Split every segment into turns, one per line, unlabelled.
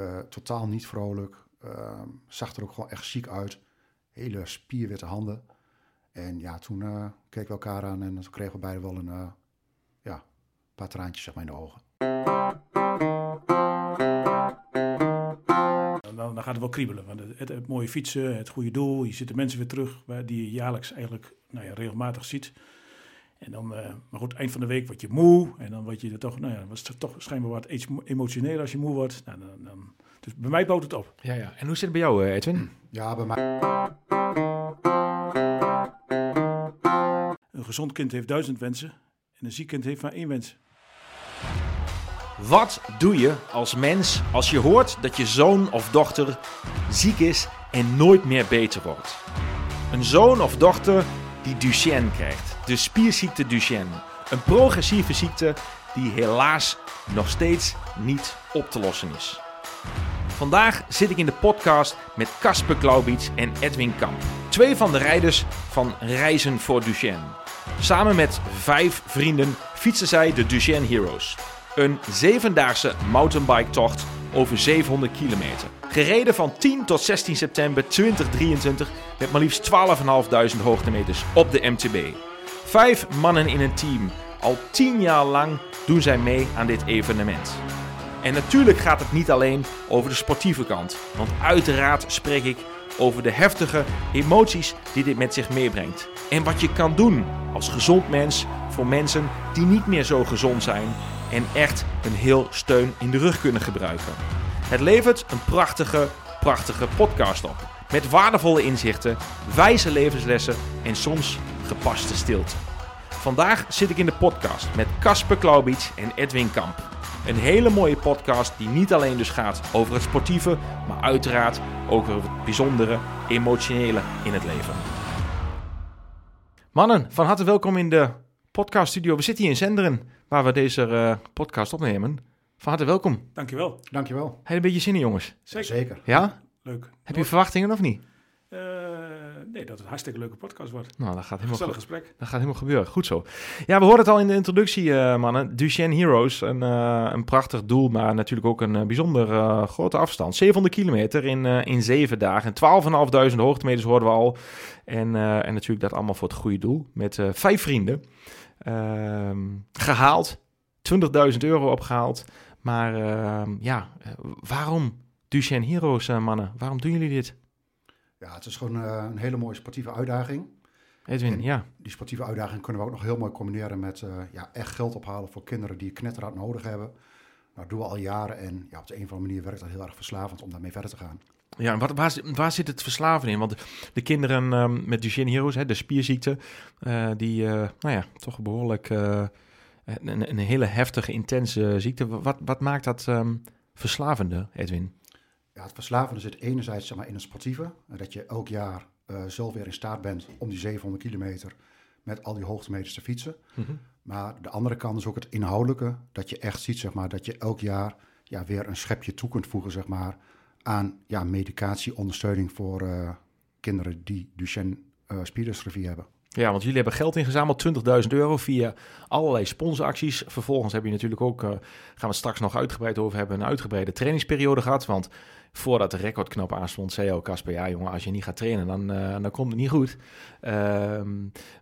Eh, totaal niet vrolijk. Ehm, zag er ook gewoon echt ziek uit. Hele spierwitte handen. En ja, toen uh, keken we elkaar aan en toen kregen we beide wel een uh, ja, paar traantjes zeg maar, in de ogen.
Dan, dan, gaat het wel kriebelen. Want het, het, mooie fietsen, het goede doel, je ziet de mensen weer terug, die je jaarlijks eigenlijk nou ja, regelmatig ziet. En dan, uh, maar goed, eind van de week word je moe. En dan word je er toch, nou ja, was het toch schijnbaar wat emotioneel als je moe wordt. Nou, dan, dan, dus bij mij bouwt het op.
Ja, ja. En hoe zit het bij jou, Edwin?
Ja, bij mij.
Een gezond kind heeft duizend wensen. En een ziek kind heeft maar één wens.
Wat doe je als mens als je hoort dat je zoon of dochter ziek is en nooit meer beter wordt? Een zoon of dochter die Duchenne krijgt, de spierziekte Duchenne. Een progressieve ziekte die helaas nog steeds niet op te lossen is. Vandaag zit ik in de podcast met Casper Klaubits en Edwin Kamp. Twee van de rijders van Reizen voor Duchenne. Samen met vijf vrienden fietsen zij de Duchenne Heroes. Een zevendaagse mountainbike-tocht over 700 kilometer. Gereden van 10 tot 16 september 2023 met maar liefst 12.500 hoogtemeters op de MTB. Vijf mannen in een team. Al 10 jaar lang doen zij mee aan dit evenement. En natuurlijk gaat het niet alleen over de sportieve kant. Want uiteraard spreek ik over de heftige emoties die dit met zich meebrengt. En wat je kan doen als gezond mens voor mensen die niet meer zo gezond zijn en echt een heel steun in de rug kunnen gebruiken. Het levert een prachtige, prachtige podcast op. Met waardevolle inzichten, wijze levenslessen en soms gepaste stilte. Vandaag zit ik in de podcast met Casper Klaubits en Edwin Kamp. Een hele mooie podcast die niet alleen dus gaat over het sportieve, maar uiteraard ook over het bijzondere, emotionele in het leven. Mannen, van harte welkom in de podcaststudio. We zitten hier in Zenderen, waar we deze uh, podcast opnemen. Van harte welkom.
Dankjewel.
Dankjewel.
Heb een beetje zin in, jongens?
Zeker.
Zeker.
Ja?
Leuk.
Heb je verwachtingen of niet?
Uh, nee, dat het een hartstikke leuke podcast wordt.
Nou, dat gaat helemaal,
Gezellig gesprek.
dat gaat helemaal gebeuren. Goed zo. Ja, we hoorden het al in de introductie, uh, mannen. Duchenne Heroes, een, uh, een prachtig doel, maar natuurlijk ook een bijzonder grote afstand. 700 kilometer in, in zeven dagen. 12.500 hoogtemeters hoorden we al. En, en natuurlijk dat allemaal voor het goede doel. Met vijf vrienden. Ehm, gehaald. 20.000 euro opgehaald. Maar ehm, ja, waarom Duchenne Heroes, mannen? Waarom doen jullie dit?
Ja, het is gewoon uh, een hele mooie sportieve uitdaging.
Edwin,
en
ja.
Die sportieve uitdaging kunnen we ook nog heel mooi combineren met uh, ja, echt geld ophalen voor kinderen die knetterhard nodig hebben. Nou, dat doen we al jaren en ja, op de een of andere manier werkt dat heel erg verslavend om daarmee verder te gaan.
Ja, en wat, waar, waar zit het verslaven in? Want de kinderen um, met Duchenne Heroes, hè, de spierziekte, uh, die, nou ja, toch behoorlijk een, een, hele heftige, intense ziekte. Wat, wat maakt dat um, verslavende, Edwin?
Ja, het verslavende zit enerzijds zeg maar, in het sportieve. Dat je elk jaar uh, zelf weer in staat bent om die 700 kilometer met al die hoogtemeters te fietsen. Mm -hmm. Maar de andere kant is ook het inhoudelijke. Dat je echt ziet zeg maar, dat je elk jaar ja, weer een schepje toe kunt voegen zeg maar, aan ja, medicatieondersteuning voor uh, kinderen die Duchenne uh, hebben.
Ja, want jullie hebben geld ingezameld, 20.000 euro via allerlei sponsoracties. Vervolgens heb je natuurlijk ook, uh, gaan we het straks nog uitgebreid over hebben, een uitgebreide trainingsperiode gehad. Want voordat de recordknop aanstond, zei al Casper, ja jongen, als je niet gaat trainen, dan, uh, dan komt het niet goed. Uh,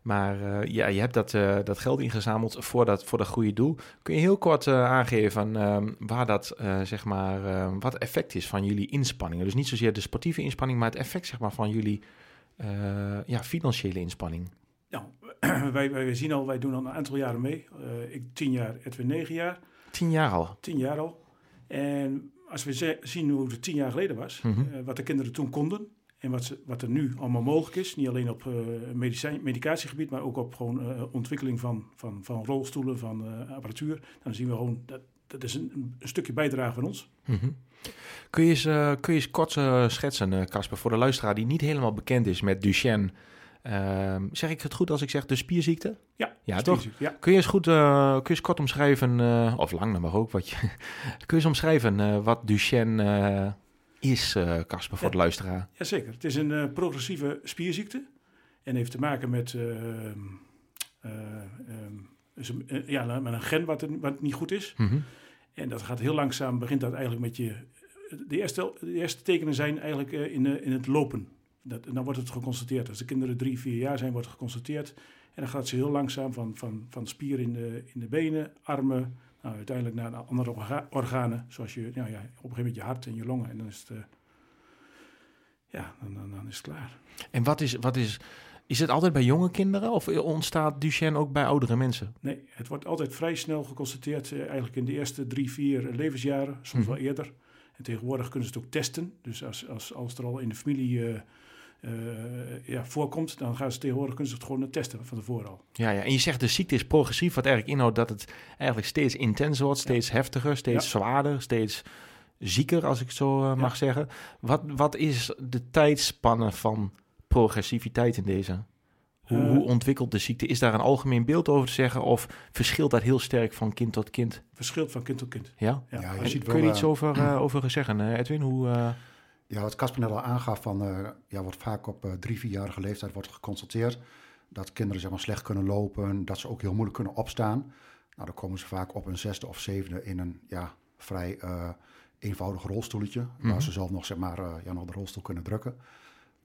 maar uh, ja, je hebt dat, dat geld ingezameld voor dat, voor dat goede doel. Kun je heel kort aangeven ehm, waar dat, zeg maar, ehm, wat effect is van jullie inspanningen? Dus niet zozeer de sportieve inspanning, maar het effect, zeg maar, van jullie ja, financiële inspanning.
Nou, wij, wij zien al, wij doen al een aantal jaren mee. ik tien jaar, Edwin negen jaar.
Tien jaar al?
Tien jaar al. En als we zien hoe het tien jaar geleden was, mm -hmm. uh, wat de kinderen toen konden en wat, ze, wat er nu allemaal mogelijk is, niet alleen op uh, medicijn, medicatiegebied, maar ook op gewoon uh, ontwikkeling van, van, van rolstoelen, van apparatuur, dan zien we gewoon dat dat is een, een stukje bijdrage van ons.
Mm -hmm. Kun je eens, kun je eens kort schetsen, Casper, voor de luisteraar die niet helemaal bekend is met Duchenne? Uh, zeg ik het goed als ik zeg de spierziekte?
Ja,
ja toch?
Ja.
Kun je eens goed, kun je eens kort omschrijven, of lang dan mag ook, wat je, kun je eens omschrijven wat Duchenne is, Casper, voor
ja.
de luisteraar?
Jazeker, het is een progressieve spierziekte en heeft te maken met, um, ja, met een gen wat, er, wat niet goed is.
Mm -hmm.
En dat gaat heel langzaam, begint dat eigenlijk met je de, eerste, de eerste tekenen zijn eigenlijk uh, in, in het lopen. Dat, dan wordt het geconstateerd. Als de kinderen drie, vier jaar zijn, wordt het geconstateerd. En dan gaat ze heel langzaam van, van, van spier in de, in de benen, armen, nou, uiteindelijk naar andere organen. Zoals je, ja, ja, op een gegeven moment je hart en je longen. En dan is het, uh, ja, dan, dan, dan, is het klaar.
En wat is, wat is, is het altijd bij jonge kinderen of ontstaat Duchenne ook bij oudere mensen?
Nee, het wordt altijd vrij snel geconstateerd, uh, eigenlijk in de eerste drie, vier levensjaren, soms -hmm. wel eerder. En tegenwoordig kunnen ze het ook testen. Dus als, als, als er al in de familie uh, uh, ja, voorkomt, dan gaan ze tegenwoordig kunnen ze het gewoon testen van tevoren al.
Ja, ja, en je zegt de ziekte is progressief, wat eigenlijk inhoudt dat het eigenlijk steeds intenser wordt, steeds ja. heftiger, steeds ja. zwaarder, steeds zieker, als ik het zo uh, mag zeggen. Wat, wat is de tijdspanne van progressiviteit in deze? Hoe, hoe, ontwikkelt de ziekte? Is daar een algemeen beeld over te zeggen of verschilt dat heel sterk van kind tot kind?
Verschilt van kind tot kind.
Ja? ja, ja je ziet Kun je iets over, uh, over zeggen, Edwin? Hoe, uh...
Ja, wat Casper net al aangaf, van, uh, ja, wordt vaak op uh, drie, vierjarige leeftijd wordt geconstateerd dat kinderen zeg maar, slecht kunnen lopen, dat ze ook heel moeilijk kunnen opstaan. Nou, dan komen ze vaak op een zesde of zevende in een ja, vrij uh, eenvoudig rolstoeltje, mm -hmm. waar ze zelf nog, zeg maar, ja, nog de rolstoel kunnen drukken.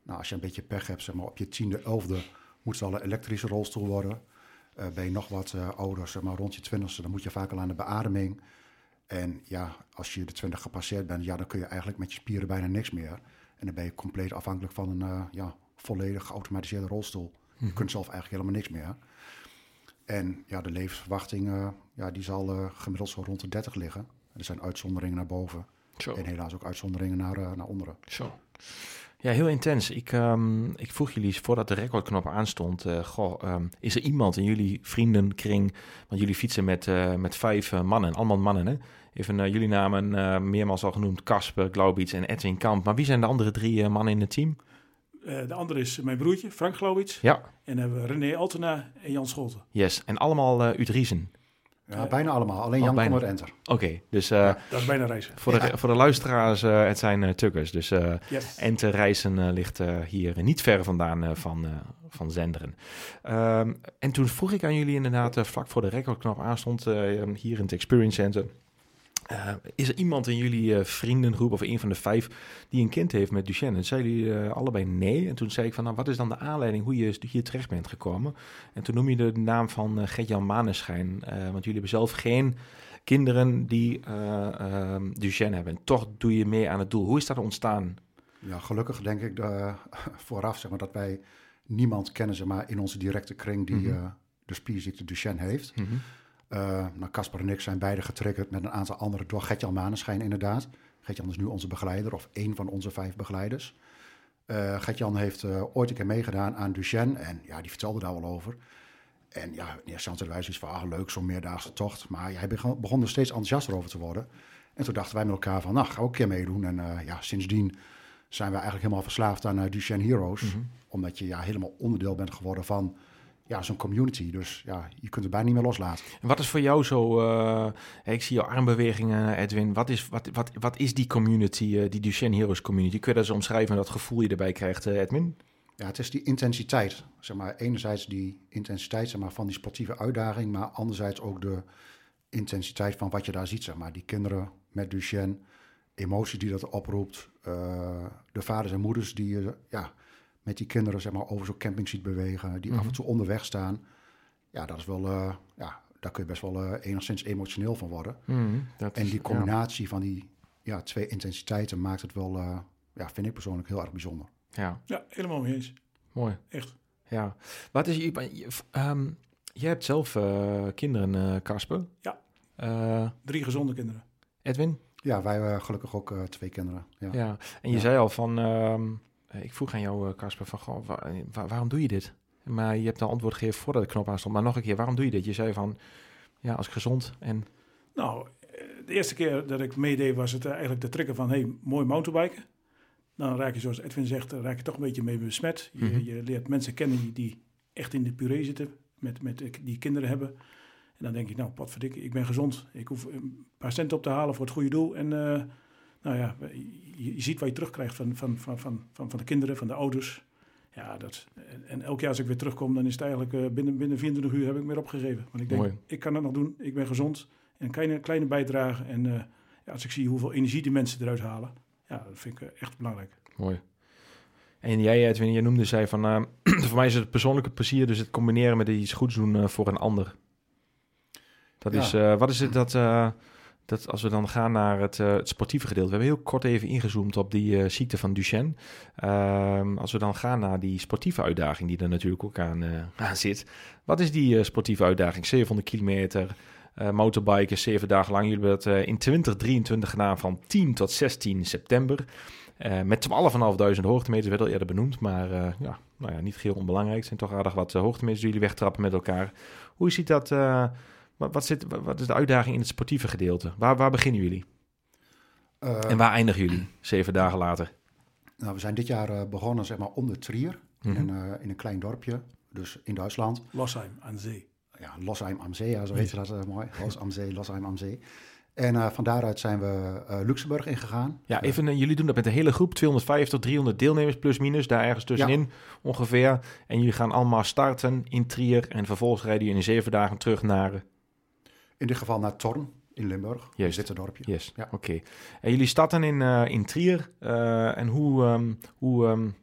Nou, als je een beetje pech hebt, zeg maar, op je tiende, elfde moet het al een elektrische rolstoel worden. ben je nog wat ouder, zeg maar, rond je twintigste, dan moet je vaak al aan de beademing. En ja, als je de 20 gepasseerd bent, ja, dan kun je eigenlijk met je spieren bijna niks meer. En dan ben je compleet afhankelijk van een uh, ja, volledig geautomatiseerde rolstoel. Je mm. kunt zelf eigenlijk helemaal niks meer. En ja, de levensverwachting uh, ja, die zal uh, gemiddeld zo rond de 30 liggen. Er zijn uitzonderingen naar boven. Zo. En helaas ook uitzonderingen naar, naar onderen.
Zo. Ja, heel intens. Ik, um, ik vroeg jullie voordat de recordknop aanstond: uh, goh, um, is er iemand in jullie vriendenkring? Want jullie fietsen met, uh, met vijf uh, mannen, allemaal mannen, hè? Even jullie namen meermaals al genoemd: Casper, Glaubitz en Edwin Kamp. Maar wie zijn de andere drie mannen in het team?
de andere is mijn broertje, Frank Glaubitz.
Ja.
En hebben we René Altena en Jan Scholten.
Yes, en allemaal uh, Utriezen.
Ja, bijna allemaal. Alleen Jan komt uit Enter.
Oké, okay, dus... Uh,
ja, dat is bijna reizen.
Voor, de, voor de luisteraars, uh, het zijn uh, tukkers. Dus yes. Enter reizen ligt hier niet ver vandaan van, van Zenderen. Um, en toen vroeg ik aan jullie inderdaad, vlak voor de recordknop aanstond, hier in het Experience Center... Uh, is er iemand in jullie uh, vriendengroep of een van de vijf die een kind heeft met Duchenne? En zeiden jullie uh, allebei nee. En toen zei ik van, nou, wat is dan de aanleiding hoe je hier terecht bent gekomen? En toen noem je de naam van uh, Gert-Jan Maneschijn. want jullie hebben zelf geen kinderen die ehm, Duchenne hebben. En toch doe je mee aan het doel. Hoe is dat ontstaan?
Ja, gelukkig denk ik de, vooraf zeg maar, dat wij niemand kennen zeg maar, in onze directe kring die mm -hmm. de spierziekte Duchenne heeft. Mm -hmm. Uh, nou, Casper en ik zijn beide getriggerd met een aantal anderen door Gertjan Maneschijn inderdaad. Gertjan is nu onze begeleider of één van onze vijf begeleiders. Uh, Gertjan heeft uh, ooit een keer meegedaan aan Duchenne en ja, die vertelde daar wel over. En ja, in eerste instantie wij zoiets van, ah, leuk, zo'n meerdaagse tocht. Maar ja, hij begon, begon er steeds enthousiaster over te worden. En toen dachten wij met elkaar van, nou, ga ook een keer meedoen. En ja, sindsdien zijn we eigenlijk helemaal verslaafd aan Duchenne Heroes. Mm -hmm. Omdat je ja, helemaal onderdeel bent geworden van ja, zo'n community. Dus ja, je kunt het bijna niet meer loslaten.
En wat is voor jou zo, uh, ik zie jouw armbewegingen, Edwin. Wat is, wat, wat, wat is die community, uh, die Duchenne Heroes community? Kun je dat eens omschrijven, dat gevoel je erbij krijgt, uh, Edwin?
Ja, het is die intensiteit. Zeg maar, enerzijds die intensiteit zeg maar, van die sportieve uitdaging, maar anderzijds ook de intensiteit van wat je daar ziet. Zeg maar. Die kinderen met Duchenne, emoties die dat oproept, de vaders en moeders die je ja, met die kinderen zeg maar, over zo'n camping ziet bewegen, die mm af en toe onderweg staan. Ja, dat is wel, uh, ja, daar kun je best wel uh, enigszins emotioneel van worden.
Mm,
en die combinatie ja. van die ja, twee intensiteiten maakt het wel, uh, ja, vind ik persoonlijk heel erg bijzonder.
Ja,
ja helemaal mee eens.
Mooi.
Echt.
Ja. Wat is, je, um, je hebt zelf kinderen, Casper?
Ja. Drie gezonde kinderen.
Edwin?
Ja, wij gelukkig ook twee kinderen. Ja,
ja. en je zei al van... Um, ik vroeg aan jou, Casper, van goh, waar, waar, waarom doe je dit? Maar je hebt al antwoord gegeven voordat de knop aan stond. Maar nog een keer, waarom doe je dit? Je zei van, ja, als gezond en...
Nou, de eerste keer dat ik meedeed was het eigenlijk de trigger van... hey, mooi mountainbiken. Dan raak je, zoals Edwin zegt, raak je toch een beetje mee besmet. Je, mm -hmm. je leert mensen kennen die, die, echt in de puree zitten, met, met, die kinderen hebben. En dan denk je, nou, potverdikke, ik ben gezond. Ik hoef een paar centen op te halen voor het goede doel. En... Uh, nou ja, je, je, ziet wat je terugkrijgt van, van, van, van, van, van de kinderen, van de ouders. Ja, dat, en elk jaar als ik weer terugkom, dan is het eigenlijk uh, binnen, binnen 24 uur heb ik me weer opgegeven. Want ik denk, Mooi. ik kan het nog doen, ik ben gezond en een kleine, kleine bijdrage. En uh, ja, als ik zie hoeveel energie die mensen eruit halen, ja, dat vind ik echt belangrijk.
Mooi. En jij, Edwin, je noemde, zei van, uh, voor mij is het persoonlijke plezier, dus het combineren met iets goeds doen uh, voor een ander. Dat
Ja.
is, wat is het dat, dat als we dan gaan naar het, uh, het sportieve gedeelte. We hebben heel kort even ingezoomd op die uh, ziekte van Duchenne. Uh, als we dan gaan naar die sportieve uitdaging die er natuurlijk ook aan, aan zit. Wat is die sportieve uitdaging? 700 kilometer, motorbiken, zeven dagen lang. Jullie hebben uh, in 2023 gedaan van 10 tot 16 september. Met 12.500 hoogtemeters, werd al eerder benoemd. Maar ja, nou ja, niet geheel onbelangrijk. Het zijn toch aardig wat hoogtemeters die jullie wegtrappen met elkaar. Hoe ziet dat... wat, wat, zit, wat is de uitdaging in het sportieve gedeelte? Waar, waar beginnen jullie?
Uh,
en waar eindigen jullie, zeven dagen later?
Nou, we zijn dit jaar uh, begonnen zeg maar, om de Trier,
Mhm.
in, een, uh, in een klein dorpje, dus in Duitsland.
Losheim aan zee.
Ja, Losheim am Zee, ja, zo heet je dat uh, mooi. Los am Zee, Losheim am Zee. En uh, van daaruit zijn we uh, Luxemburg ingegaan.
Ja, even, uh, jullie doen dat met een hele groep, 250 tot 300 deelnemers, plus minus, daar ergens tussenin ja. ongeveer. En jullie gaan allemaal starten in Trier en vervolgens rijden jullie in zeven dagen terug naar...
In dit geval naar Torn in Limburg,
Juist.
dit dorpje.
Yes, ja. oké. Okay. En jullie starten in, uh, in Trier. Uh, en hoe, um, hoe, um,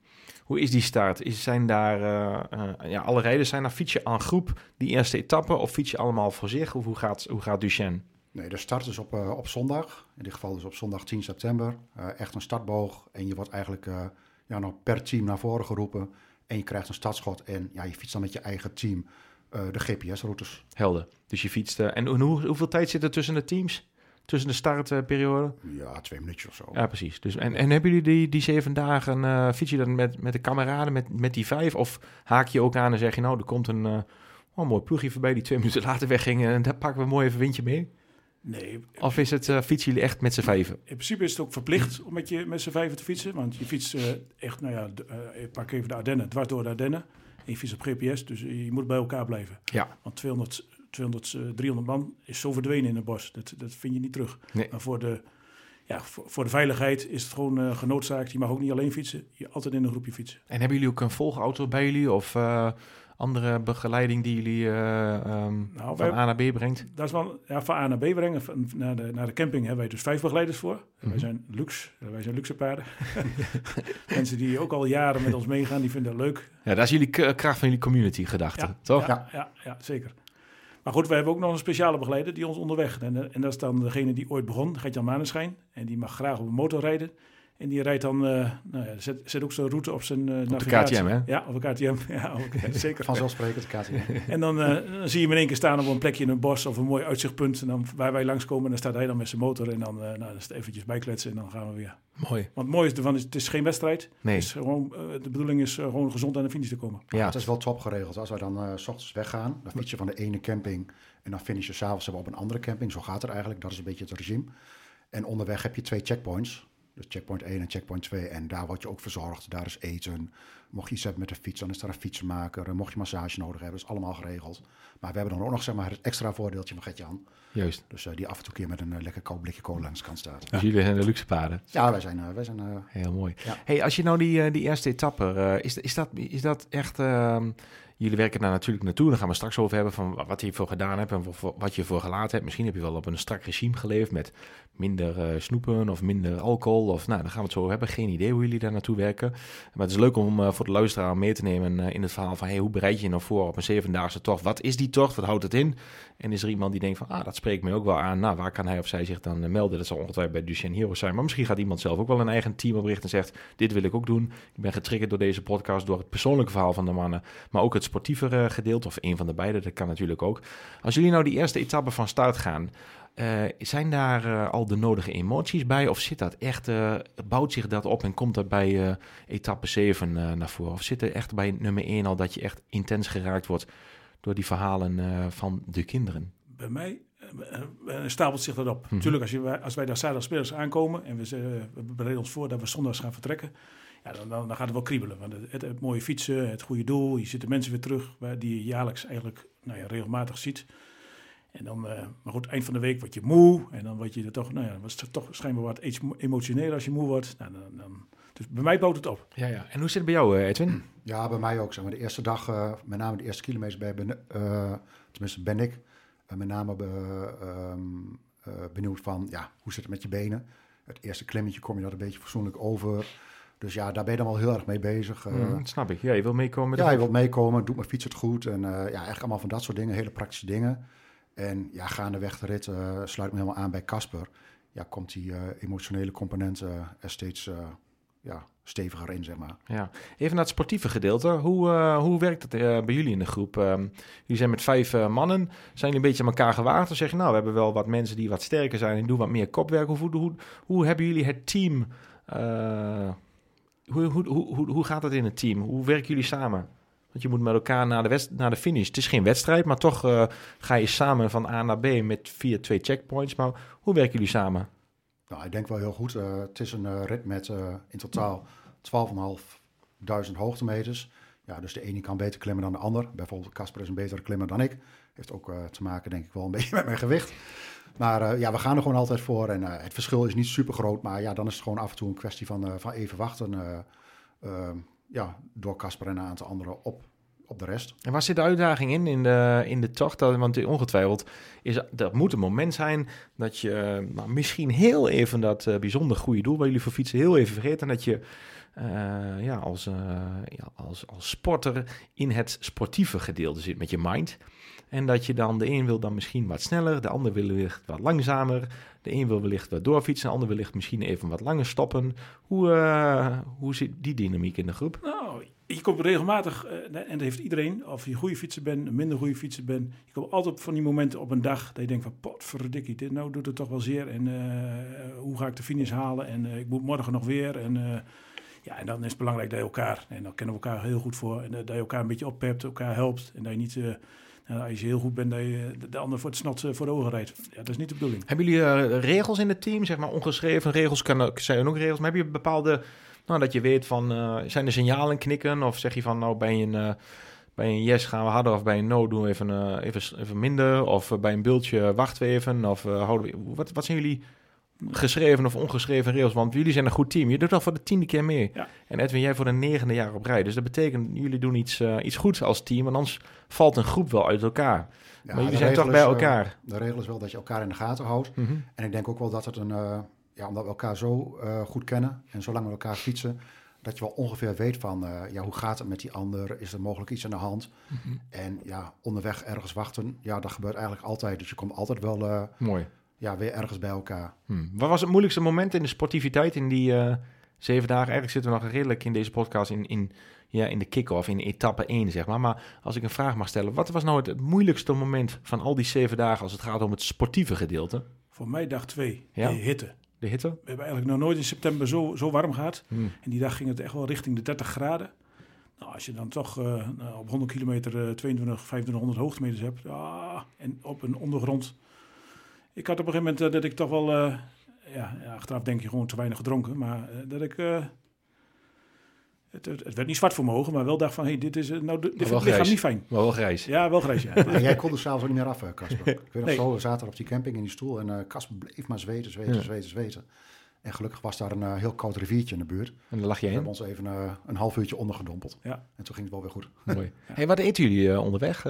hoe is die start? Is, zijn daar, uh, ja, alle rijders zijn daar, fiets je aan groep die eerste etappe of fiets je allemaal voor zich? Of hoe gaat, hoe gaat Duchenne?
Nee, de start is op, op zondag. In dit geval dus op zondag 10 september. Echt een startboog. En je wordt eigenlijk ja, nou, per team naar voren geroepen. En je krijgt een startschot. En ja, je fietst dan met je eigen team uh, de GPS-routes.
Helder. Dus je fietst. en hoe, hoeveel tijd zit er tussen de teams? Tussen de startperiode?
ja, twee minuutjes of zo.
Ja, precies. Dus, en, en hebben jullie die, die zeven dagen, uh, fiets je dan met, met de kameraden, met, met die vijf? Of haak je ook aan en zeg je, nou, er komt een, uh, oh, mooi ploegje voorbij die twee minuten later wegging en daar pakken we mooi even windje mee?
Nee.
Of is het, uh, fietsen jullie echt met z'n vijven?
In principe is het ook verplicht om met, je, met z'n vijven te fietsen. Want je fietst uh, echt, nou ja, uh, ik pak even de Ardennen, dwars door de Ardennen. Fietst op GPS, dus je moet bij elkaar blijven.
Ja.
Want 200, 200 300 man is zo verdwenen in het bos. Dat, dat vind je niet terug.
Nee.
Maar voor de, ja, voor, voor de veiligheid is het gewoon uh, genoodzaakt. Je mag ook niet alleen fietsen, je altijd in een groepje fietsen.
En hebben jullie ook een volgauto bij jullie? Of uh, andere begeleiding die jullie uh, um, nou, van wij, A naar B brengt?
Dat is wel ja, van A naar B brengen. Van, naar, de, naar de camping hebben wij dus vijf begeleiders voor. Mm -hmm. Wij zijn luxe, wij zijn luxe paarden. Mensen die ook al jaren met ons meegaan, die vinden dat leuk.
Ja, dat is jullie kracht van jullie community gedachte,
ja,
toch?
Ja, ja, ja, zeker. Maar goed, we hebben ook nog een speciale begeleider die ons onderweg. En, en dat is dan degene die ooit begon, Gert-Jan Maneschijn. En die mag graag op een motor rijden. En die rijdt dan, uh, nou ja, zet, zet ook zijn route op zijn uh,
op
navigatie.
de KTM, hè?
Ja, op de KTM. Ja, okay, zeker.
Vanzelfsprekend de KTM.
en dan, uh, dan, zie je hem in één keer staan op een plekje in een bos of een mooi uitzichtpunt. En dan, waar wij langskomen, dan staat hij dan met zijn motor. En dan, nou, dan is het eventjes bijkletsen en dan gaan we weer.
Mooi.
Want het mooie is ervan, is, het is geen wedstrijd.
Nee.
Het is gewoon, de bedoeling is gewoon gezond aan de finish te komen.
Ja, het is wel top geregeld. Als wij dan s ochtends weggaan, dan fiets je van de ene camping... en dan finish je s'avonds op een andere camping. Zo gaat het eigenlijk. Dat is een beetje het regime. En onderweg heb je twee checkpoints. Dus checkpoint 1 en checkpoint 2. En daar word je ook verzorgd. Daar is eten. Mocht je iets hebben met de fiets, dan is daar een fietsenmaker. Mocht je massage nodig hebben, is allemaal geregeld. Maar we hebben dan ook nog zeg maar, het extra voordeeltje van Gert-Jan.
Juist.
Dus uh, die af en toe keer met een uh, lekker koud blikje cola langs de kant staat.
Dus jullie zijn de luxe paarden?
Ja, wij zijn... Uh, wij zijn
Heel mooi. Ja. Hey, als je nou die, die eerste etappe... is, is, dat, is dat echt... ehm, Jullie werken daar natuurlijk naartoe. Daar gaan we straks over hebben van wat je hiervoor gedaan hebt en wat je voor gelaten hebt. Misschien heb je wel op een strak regime geleefd met minder uh, snoepen of minder alcohol. Of nou, daar gaan we het zo hebben. Geen idee hoe jullie daar naartoe werken. Maar het is leuk om uh, voor de luisteraar mee te nemen uh, in het verhaal van hey, hoe bereid je je nou voor op een zevendaagse tocht? Wat is die tocht? Wat houdt het in? En is er iemand die denkt van ah, dat spreekt mij ook wel aan. Nou, waar kan hij of zij zich dan melden? Dat zal ongetwijfeld bij Duchenne Heroes zijn. Maar misschien gaat iemand zelf ook wel een eigen team oprichten en zegt dit wil ik ook doen. Ik ben getriggerd door deze podcast, door het persoonlijke verhaal van de mannen. Maar ook het sportievere gedeelte of een van de beide, dat kan natuurlijk ook. Als jullie nou die eerste etappe van start gaan, uh, zijn daar uh, al de nodige emoties bij? Of zit dat echt, uh, bouwt zich dat op en komt dat bij etappe 7 naar voren? Of zit er echt bij nummer 1 al dat je echt intens geraakt wordt door die verhalen van de kinderen?
Bij mij stapelt zich dat op. Natuurlijk, als, je, als wij daar zaterdagmiddags aankomen en we, we bereiden ons voor dat we zondags gaan vertrekken, ja, dan, dan, dan, gaat het wel kriebelen. Want het, het, het, mooie fietsen, het goede doel, je ziet de mensen weer terug die je jaarlijks eigenlijk nou ja, regelmatig ziet. En dan, uh, maar goed, eind van de week word je moe en dan word je er toch, nou ja, was het toch schijnbaar wat emotioneel als je moe wordt. Nou, dan, dan, dus bij mij bouwt het op.
Ja, ja. En hoe zit het bij jou, Edwin?
Ja, bij mij ook. Zeg maar. De eerste dag, uh, met name de eerste kilometers bij, ben, uh, tenminste ben ik, met name bij, benieuwd van, ja, hoe zit het met je benen? Het eerste klimmetje kom je dat een beetje fatsoenlijk over. Dus ja, daar ben je dan wel heel erg mee bezig.
Mm, snap ik. Ja, je wil meekomen.
Ja, je wilt meekomen. Doet mijn fiets het goed? En ja, eigenlijk allemaal van dat soort dingen. Hele praktische dingen. En ja, gaandeweg de rit sluit me helemaal aan bij Casper. Ja, komt die emotionele component er steeds ja, steviger in, zeg maar.
Ja. Even naar het sportieve gedeelte. Hoe, hoe werkt het bij jullie in de groep? Uh, jullie zijn met vijf mannen. Zijn jullie een beetje aan elkaar gewaagd? Of zeg je, nou, we hebben wel wat mensen die wat sterker zijn en doen wat meer kopwerk. Hoe, hoe, hoe hebben jullie het team... hoe, hoe, hoe, hoe gaat het in het team? Hoe werken jullie samen? Want je moet met elkaar naar de, naar de finish. Het is geen wedstrijd, maar toch ga je samen van A naar B met vier, twee checkpoints. Maar hoe werken jullie samen?
Nou, ik denk wel heel goed. het is een rit met in totaal 12.500 hoogtemeters. Ja, dus de ene kan beter klimmen dan de ander. Bijvoorbeeld Casper is een betere klimmer dan ik. Heeft ook te maken, denk ik, wel een beetje met mijn gewicht. Maar ja, we gaan er gewoon altijd voor. En het verschil is niet super groot. Maar ja, dan is het gewoon af en toe een kwestie van, van even wachten. Ja, door Casper en een aantal anderen op, op de rest.
En waar zit de uitdaging in, in de, in de tocht? Want ongetwijfeld is dat moet een moment zijn dat je nou, misschien heel even dat bijzonder goede doel waar jullie voor fietsen heel even vergeet. En dat je uh, ja, als, uh, ja, als, als sporter in het sportieve gedeelte zit met je mind. En dat je dan, de een wil dan misschien wat sneller, de ander wil wellicht wat langzamer. De een wil wellicht wat doorfietsen, de ander wellicht misschien even wat langer stoppen. Hoe, uh, hoe zit die dynamiek in de groep?
Nou, je komt regelmatig, en dat heeft iedereen, of je goede fietser bent, een minder goede fietser bent. Je komt altijd van die momenten op een dag dat je denkt van, potverdikkie, dit nou doet het toch wel zeer. En hoe ga ik de finish halen? En ik moet morgen nog weer. En ja, en dan is het belangrijk dat je elkaar, en dan kennen we elkaar heel goed voor, en dat je elkaar een beetje oppept, elkaar helpt. En dat je niet, nou, als je heel goed bent, dat je de ander voor het snot uh, voor de ogen rijdt. Ja, dat is niet de bedoeling.
Hebben jullie uh, regels in het team, zeg maar ongeschreven regels, kan, zijn ook regels, maar heb je bepaalde, nou, dat je weet van, zijn er signalen knikken? Of zeg je van, nou, bij een bij een yes gaan we harder of bij een no doen we even, even, even minder. Of bij een beeldje wachten we even. Of houden we, wat, wat zijn jullie geschreven of ongeschreven regels. Want jullie zijn een goed team. Je doet al voor de tiende keer mee. Ja. En Edwin, jij voor de negende jaar op rij. Dus dat betekent, jullie doen iets, uh, iets goeds als team. Want anders valt een groep wel uit elkaar. Ja, maar jullie zijn toch bij elkaar. Uh,
de regel is wel dat je elkaar in de gaten houdt. Mm -hmm. En ik denk ook wel dat het een... Uh, ja, omdat we elkaar zo goed kennen en zo lang met elkaar fietsen... dat je wel ongeveer weet van, ja, hoe gaat het met die ander? Is er mogelijk iets aan de hand? Mm -hmm. En ja, onderweg ergens wachten, ja, dat gebeurt eigenlijk altijd. Dus je komt altijd wel...
Mooi
ja, weer ergens bij elkaar.
Hmm. Wat was het moeilijkste moment in de sportiviteit in die uh, zeven dagen? Eigenlijk zitten we nog redelijk in deze podcast in, in, ja, in de kick-off, in etappe 1, zeg maar. Maar als ik een vraag mag stellen, wat was nou het, het, moeilijkste moment van al die zeven dagen als het gaat om het sportieve gedeelte?
Voor mij dag 2, ja. de hitte.
De hitte?
We hebben eigenlijk nog nooit in september zo, zo warm gehad. Hmm. En die dag ging het echt wel richting de 30 graden. Nou, als je dan toch uh, op 100 kilometer uh, 22, 2500 hoogtemeters hebt ah, en op een ondergrond ik had op een gegeven moment uh, dat ik toch wel, uh, ja, ja, achteraf denk je gewoon te weinig gedronken, maar uh, dat ik, het, het, werd niet zwart voor mogen, maar wel dacht van, hey, dit is, nou, dit lichaam niet fijn.
Maar wel grijs.
Ja, wel grijs, ja.
en jij kon er s'avonds ook niet meer af, Casper. ik weet nog zo, we zaten op die camping in die stoel en Casper bleef maar zweten, zweten, ja. zweten, zweten. En gelukkig was daar een heel koud riviertje in de buurt.
En daar lag je in?
We hebben ons even een half uurtje ondergedompeld. Ja. En toen ging het wel weer goed.
Mooi. hey, wat eten jullie onderweg?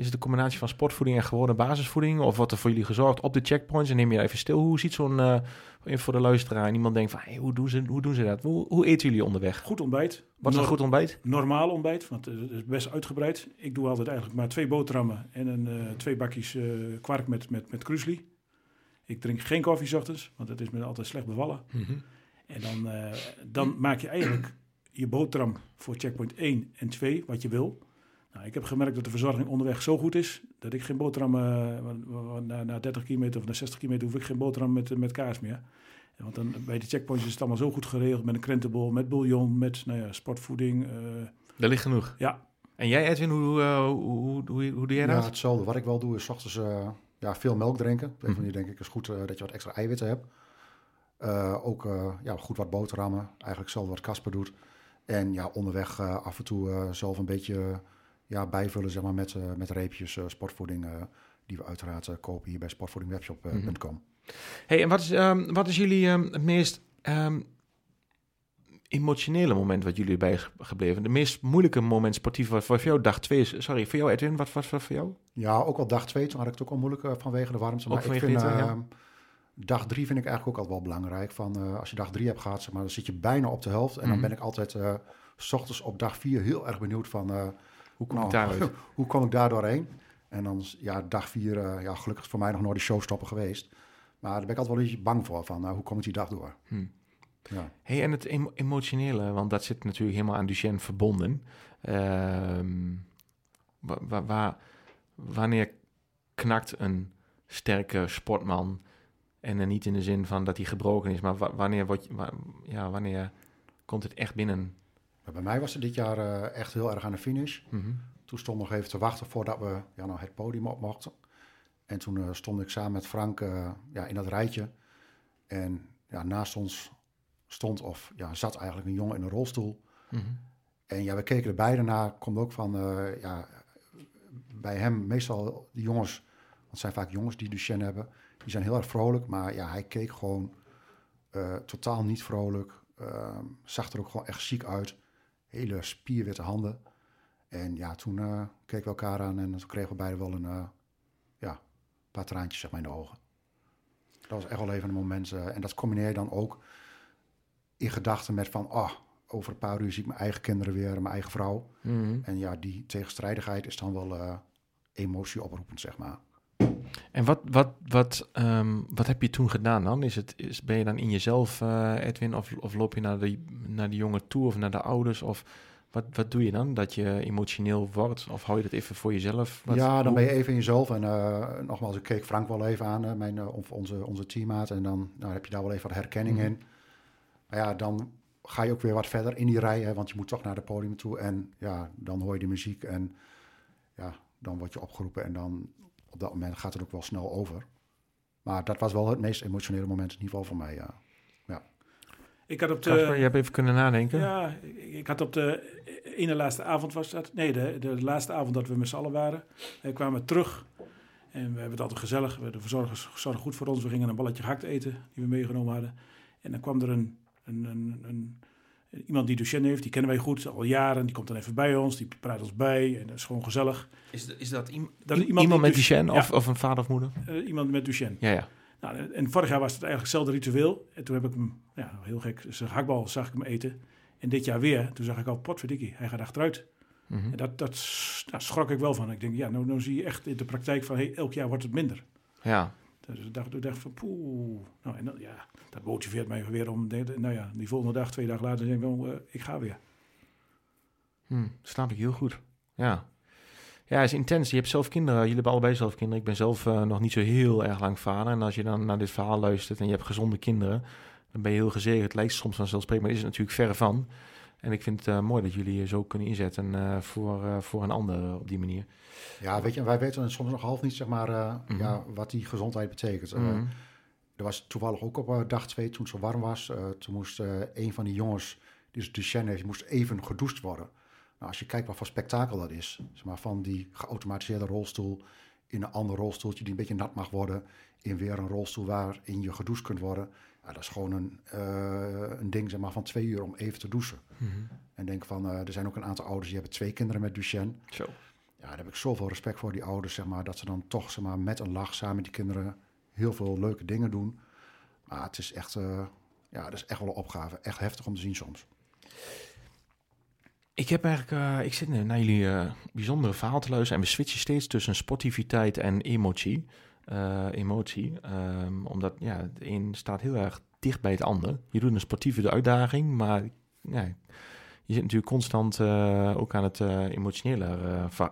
Is het een combinatie van sportvoeding en gewone basisvoeding? Of wordt er voor jullie gezorgd op de checkpoints? En neem je even stil. Hoe ziet zo'n, uh, voor de luisteraar, en iemand denkt van, hey, hoe, doen ze, hoe doen ze dat? Hoe, hoe eten jullie onderweg?
Goed ontbijt.
Wat is een goed ontbijt?
Normaal ontbijt, want het is best uitgebreid. Ik doe altijd eigenlijk maar twee boterhammen en een, uh, twee bakjes uh, kwark met, met, met krusli. Ik drink geen koffie s ochtends, want dat is me altijd slecht bevallen. Mm -hmm. En dan, dan maak je eigenlijk je boterham voor checkpoint 1 en 2, wat je wil. Nou, ik heb gemerkt dat de verzorging onderweg zo goed is dat ik geen boterham, uh, na, na 30 kilometer of na 60 kilometer hoef ik geen boterham met, met kaas meer. Want dan, bij de checkpoints is het allemaal zo goed geregeld met een krentenbol, met bouillon, met nou ja, sportvoeding. Uh,
er ligt genoeg.
Ja.
En jij Edwin, hoe, uh, hoe, hoe, hoe, hoe doe jij dat?
Ja, hetzelfde. Wat ik wel doe is s ochtends ja, veel melk drinken. Op een mm denk ik is goed dat je wat extra eiwitten hebt. ook ja, goed wat boterhammen, eigenlijk hetzelfde wat Casper doet. En ja, onderweg af en toe zelf een beetje ja, bijvullen zeg maar, met, uh, met reepjes uh, sportvoeding, uh, die we uiteraard kopen hier bij sportvoedingwebshop.com. Mm -hmm.
Hey, en wat is, um, wat is jullie um, het meest... Um, emotionele moment wat jullie bij is gebleven? De meest moeilijke moment sportief wat voor jou dag twee is. Sorry, voor jou Edwin, wat was wat voor jou?
Ja, ook al dag twee, toen had ik het ook al moeilijk uh, vanwege de warmte.
Ook
Maar ik vind,
ja.
eh, dag drie vind ik eigenlijk ook altijd wel belangrijk. Van, eh, als je dag drie hebt gehad, zeg maar, dan zit je bijna op de helft. En
Mhm.
dan ben ik altijd, eh, s ochtends op dag vier, heel erg benieuwd van...
Hoe kom
nou,
ik daaruit?
hoe ik daar doorheen? En dan, ja, dag vier, eh, ja, gelukkig is voor mij nog nooit de showstopper geweest. Maar daar ben ik altijd wel een beetje bang voor, van eh, hoe kom ik die dag door?
Hm.
Ja.
Hey, en het emo- emotionele, want dat zit natuurlijk helemaal aan Duchenne verbonden. Ehm, waar- wanneer knakt een sterke sportman? En dan niet in de zin van dat hij gebroken is, maar wa- wanneer, wordt, ja, wanneer komt het echt binnen?
Maar bij mij was het dit jaar eh, echt heel erg aan de finish.
Mhm.
Toen stond nog even te wachten voordat we ja, nou, het podium op mochten. En toen eh, stond ik samen met Frank eh, ja, in dat rijtje. En ja, naast ons stond of ja, zat eigenlijk een jongen in een rolstoel.
Mhm.
En ja, we keken er beide naar. Komt ook van, ja, bij hem meestal die jongens, want het zijn vaak jongens die Duchenne hebben, die zijn heel erg vrolijk. Maar ja, hij keek gewoon totaal niet vrolijk. Ehm, zag er ook gewoon echt ziek uit. Hele spierwitte handen. En ja, toen eh, keken we elkaar aan en toen kregen we beide wel een eh, ja, paar traantjes zeg maar, in de ogen. Dat was echt wel even een moment. eh, en dat combineer je dan ook in gedachten met van... Oh, over een paar uur zie ik mijn eigen kinderen weer, mijn eigen vrouw.
Mhm.
En ja, die tegenstrijdigheid is dan wel emotie oproepend, zeg maar.
En wat, wat, wat, ehm, wat heb je toen gedaan dan? Is het, is, ben je dan in jezelf, eh, Edwin, of, of loop je naar de, naar de jongen toe of naar de ouders? Of wat, wat doe je dan? Dat je emotioneel wordt? Of hou je dat even voor jezelf? Wat-
ja, dan
hoe-
ben je even in jezelf. En eh, nogmaals, ik keek Frank wel even aan, mijn, eh, of onze, onze teammaat. En dan nou, heb je daar wel even wat herkenning
Mhm.
in. Maar ja, dan ga je ook weer wat verder in die rij, hè, want je moet toch naar het podium toe. En ja, dan hoor je de muziek en ja, dan word je opgeroepen. En dan op dat moment gaat het ook wel snel over. Maar dat was wel het meest emotionele moment, in ieder geval voor mij. Ja.
Ik had op de...
Kasper, je hebt even kunnen nadenken.
Ja, ik, ik had op de ene laatste avond was dat. Nee, de, de laatste avond dat we met z'n allen waren. We kwamen terug. En we hebben het altijd gezellig. We- De verzorgers zorgden goed voor ons. We gingen een balletje gehakt eten die we meegenomen hadden. En dan kwam er een, een, een, een, iemand die Duchenne heeft. Die kennen wij goed, al jaren. Die komt dan even bij ons. Die praat ons bij. En dat is gewoon gezellig.
Is, is dat
is iemand
iemand, met Duchenne
ja.
of, of een vader of moeder?
Eh, iemand met Duchenne.
Ja, ja.
Nou, en vorig jaar was het eigenlijk hetzelfde ritueel. En toen heb ik hem, ja, heel gek, zijn hakbal zag ik hem eten. En dit jaar weer, toen zag ik al, potverdikkie, hij gaat achteruit.
Mhm.
En dat, dat daar schrok ik wel van. Ik denk, ja, nou, nou zie je echt in de praktijk van, hey, elk jaar wordt het minder.
ja.
Dus ik dacht, ik dacht van, poeh. Nou, en dan, ja, dat motiveert mij weer om, nou ja, die volgende dag, twee dagen later, denk ik wel, eh, ik ga weer.
Hm, snap ik heel goed. Ja. Ja, is intens. Je hebt zelf kinderen. Jullie hebben allebei zelf kinderen. Ik ben zelf eh, nog niet zo heel erg lang vader. En als je dan naar dit verhaal luistert en je hebt gezonde kinderen, dan ben je heel gezegend. Het lijkt soms vanzelfsprekend, maar is het natuurlijk verre van. En ik vind het eh, mooi dat jullie je zo kunnen inzetten eh, voor, eh, voor een ander op die manier.
ja, weet je, wij weten soms nog half niet zeg maar,
Mhm.
ja, wat die gezondheid betekent.
Mhm.
Er was toevallig ook op dag twee, toen het zo warm was, toen moest een van die jongens, die dus Duchenne heeft, die moest even gedoucht worden. Nou, als je kijkt wat voor spektakel dat is, zeg maar, van die geautomatiseerde rolstoel in een ander rolstoeltje die een beetje nat mag worden, in weer een rolstoel waarin je gedoucht kunt worden. Ja, dat is gewoon een, eh, een ding zeg maar, van twee uur om even te douchen.
Mhm.
En denk van, eh, er zijn ook een aantal ouders die hebben twee kinderen met Duchenne.
Zo.
Ja, daar heb ik zoveel respect voor die ouders, zeg maar, dat ze dan toch zeg maar, met een lach samen met die kinderen heel veel leuke dingen doen. Maar het is echt, eh, ja, dat is echt wel een opgave. Echt heftig om te zien soms.
Ik heb eigenlijk, ik zit nu naar jullie bijzondere verhaal te luisteren en we switchen steeds tussen sportiviteit en emotie. Eh, emotie, Ehm, omdat ja, het een staat heel erg dicht bij het ander. Je doet een sportieve uitdaging, maar je zit natuurlijk constant eh, ook aan het eh, emotionele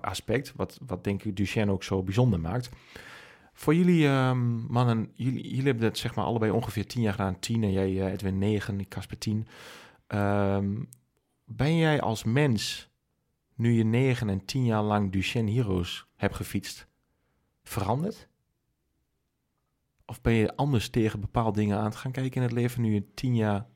aspect, wat, wat denk ik Duchenne ook zo bijzonder maakt. Voor jullie ehm, mannen, jullie, jullie hebben dat zeg maar allebei ongeveer tien jaar gedaan. Tien en jij Edwin negen, ik Casper tien. Ehm, ben jij als mens, nu je negen en tien jaar lang Duchenne Heroes hebt gefietst, veranderd? Of ben je anders tegen bepaalde dingen aan te gaan kijken in het leven nu je tien jaar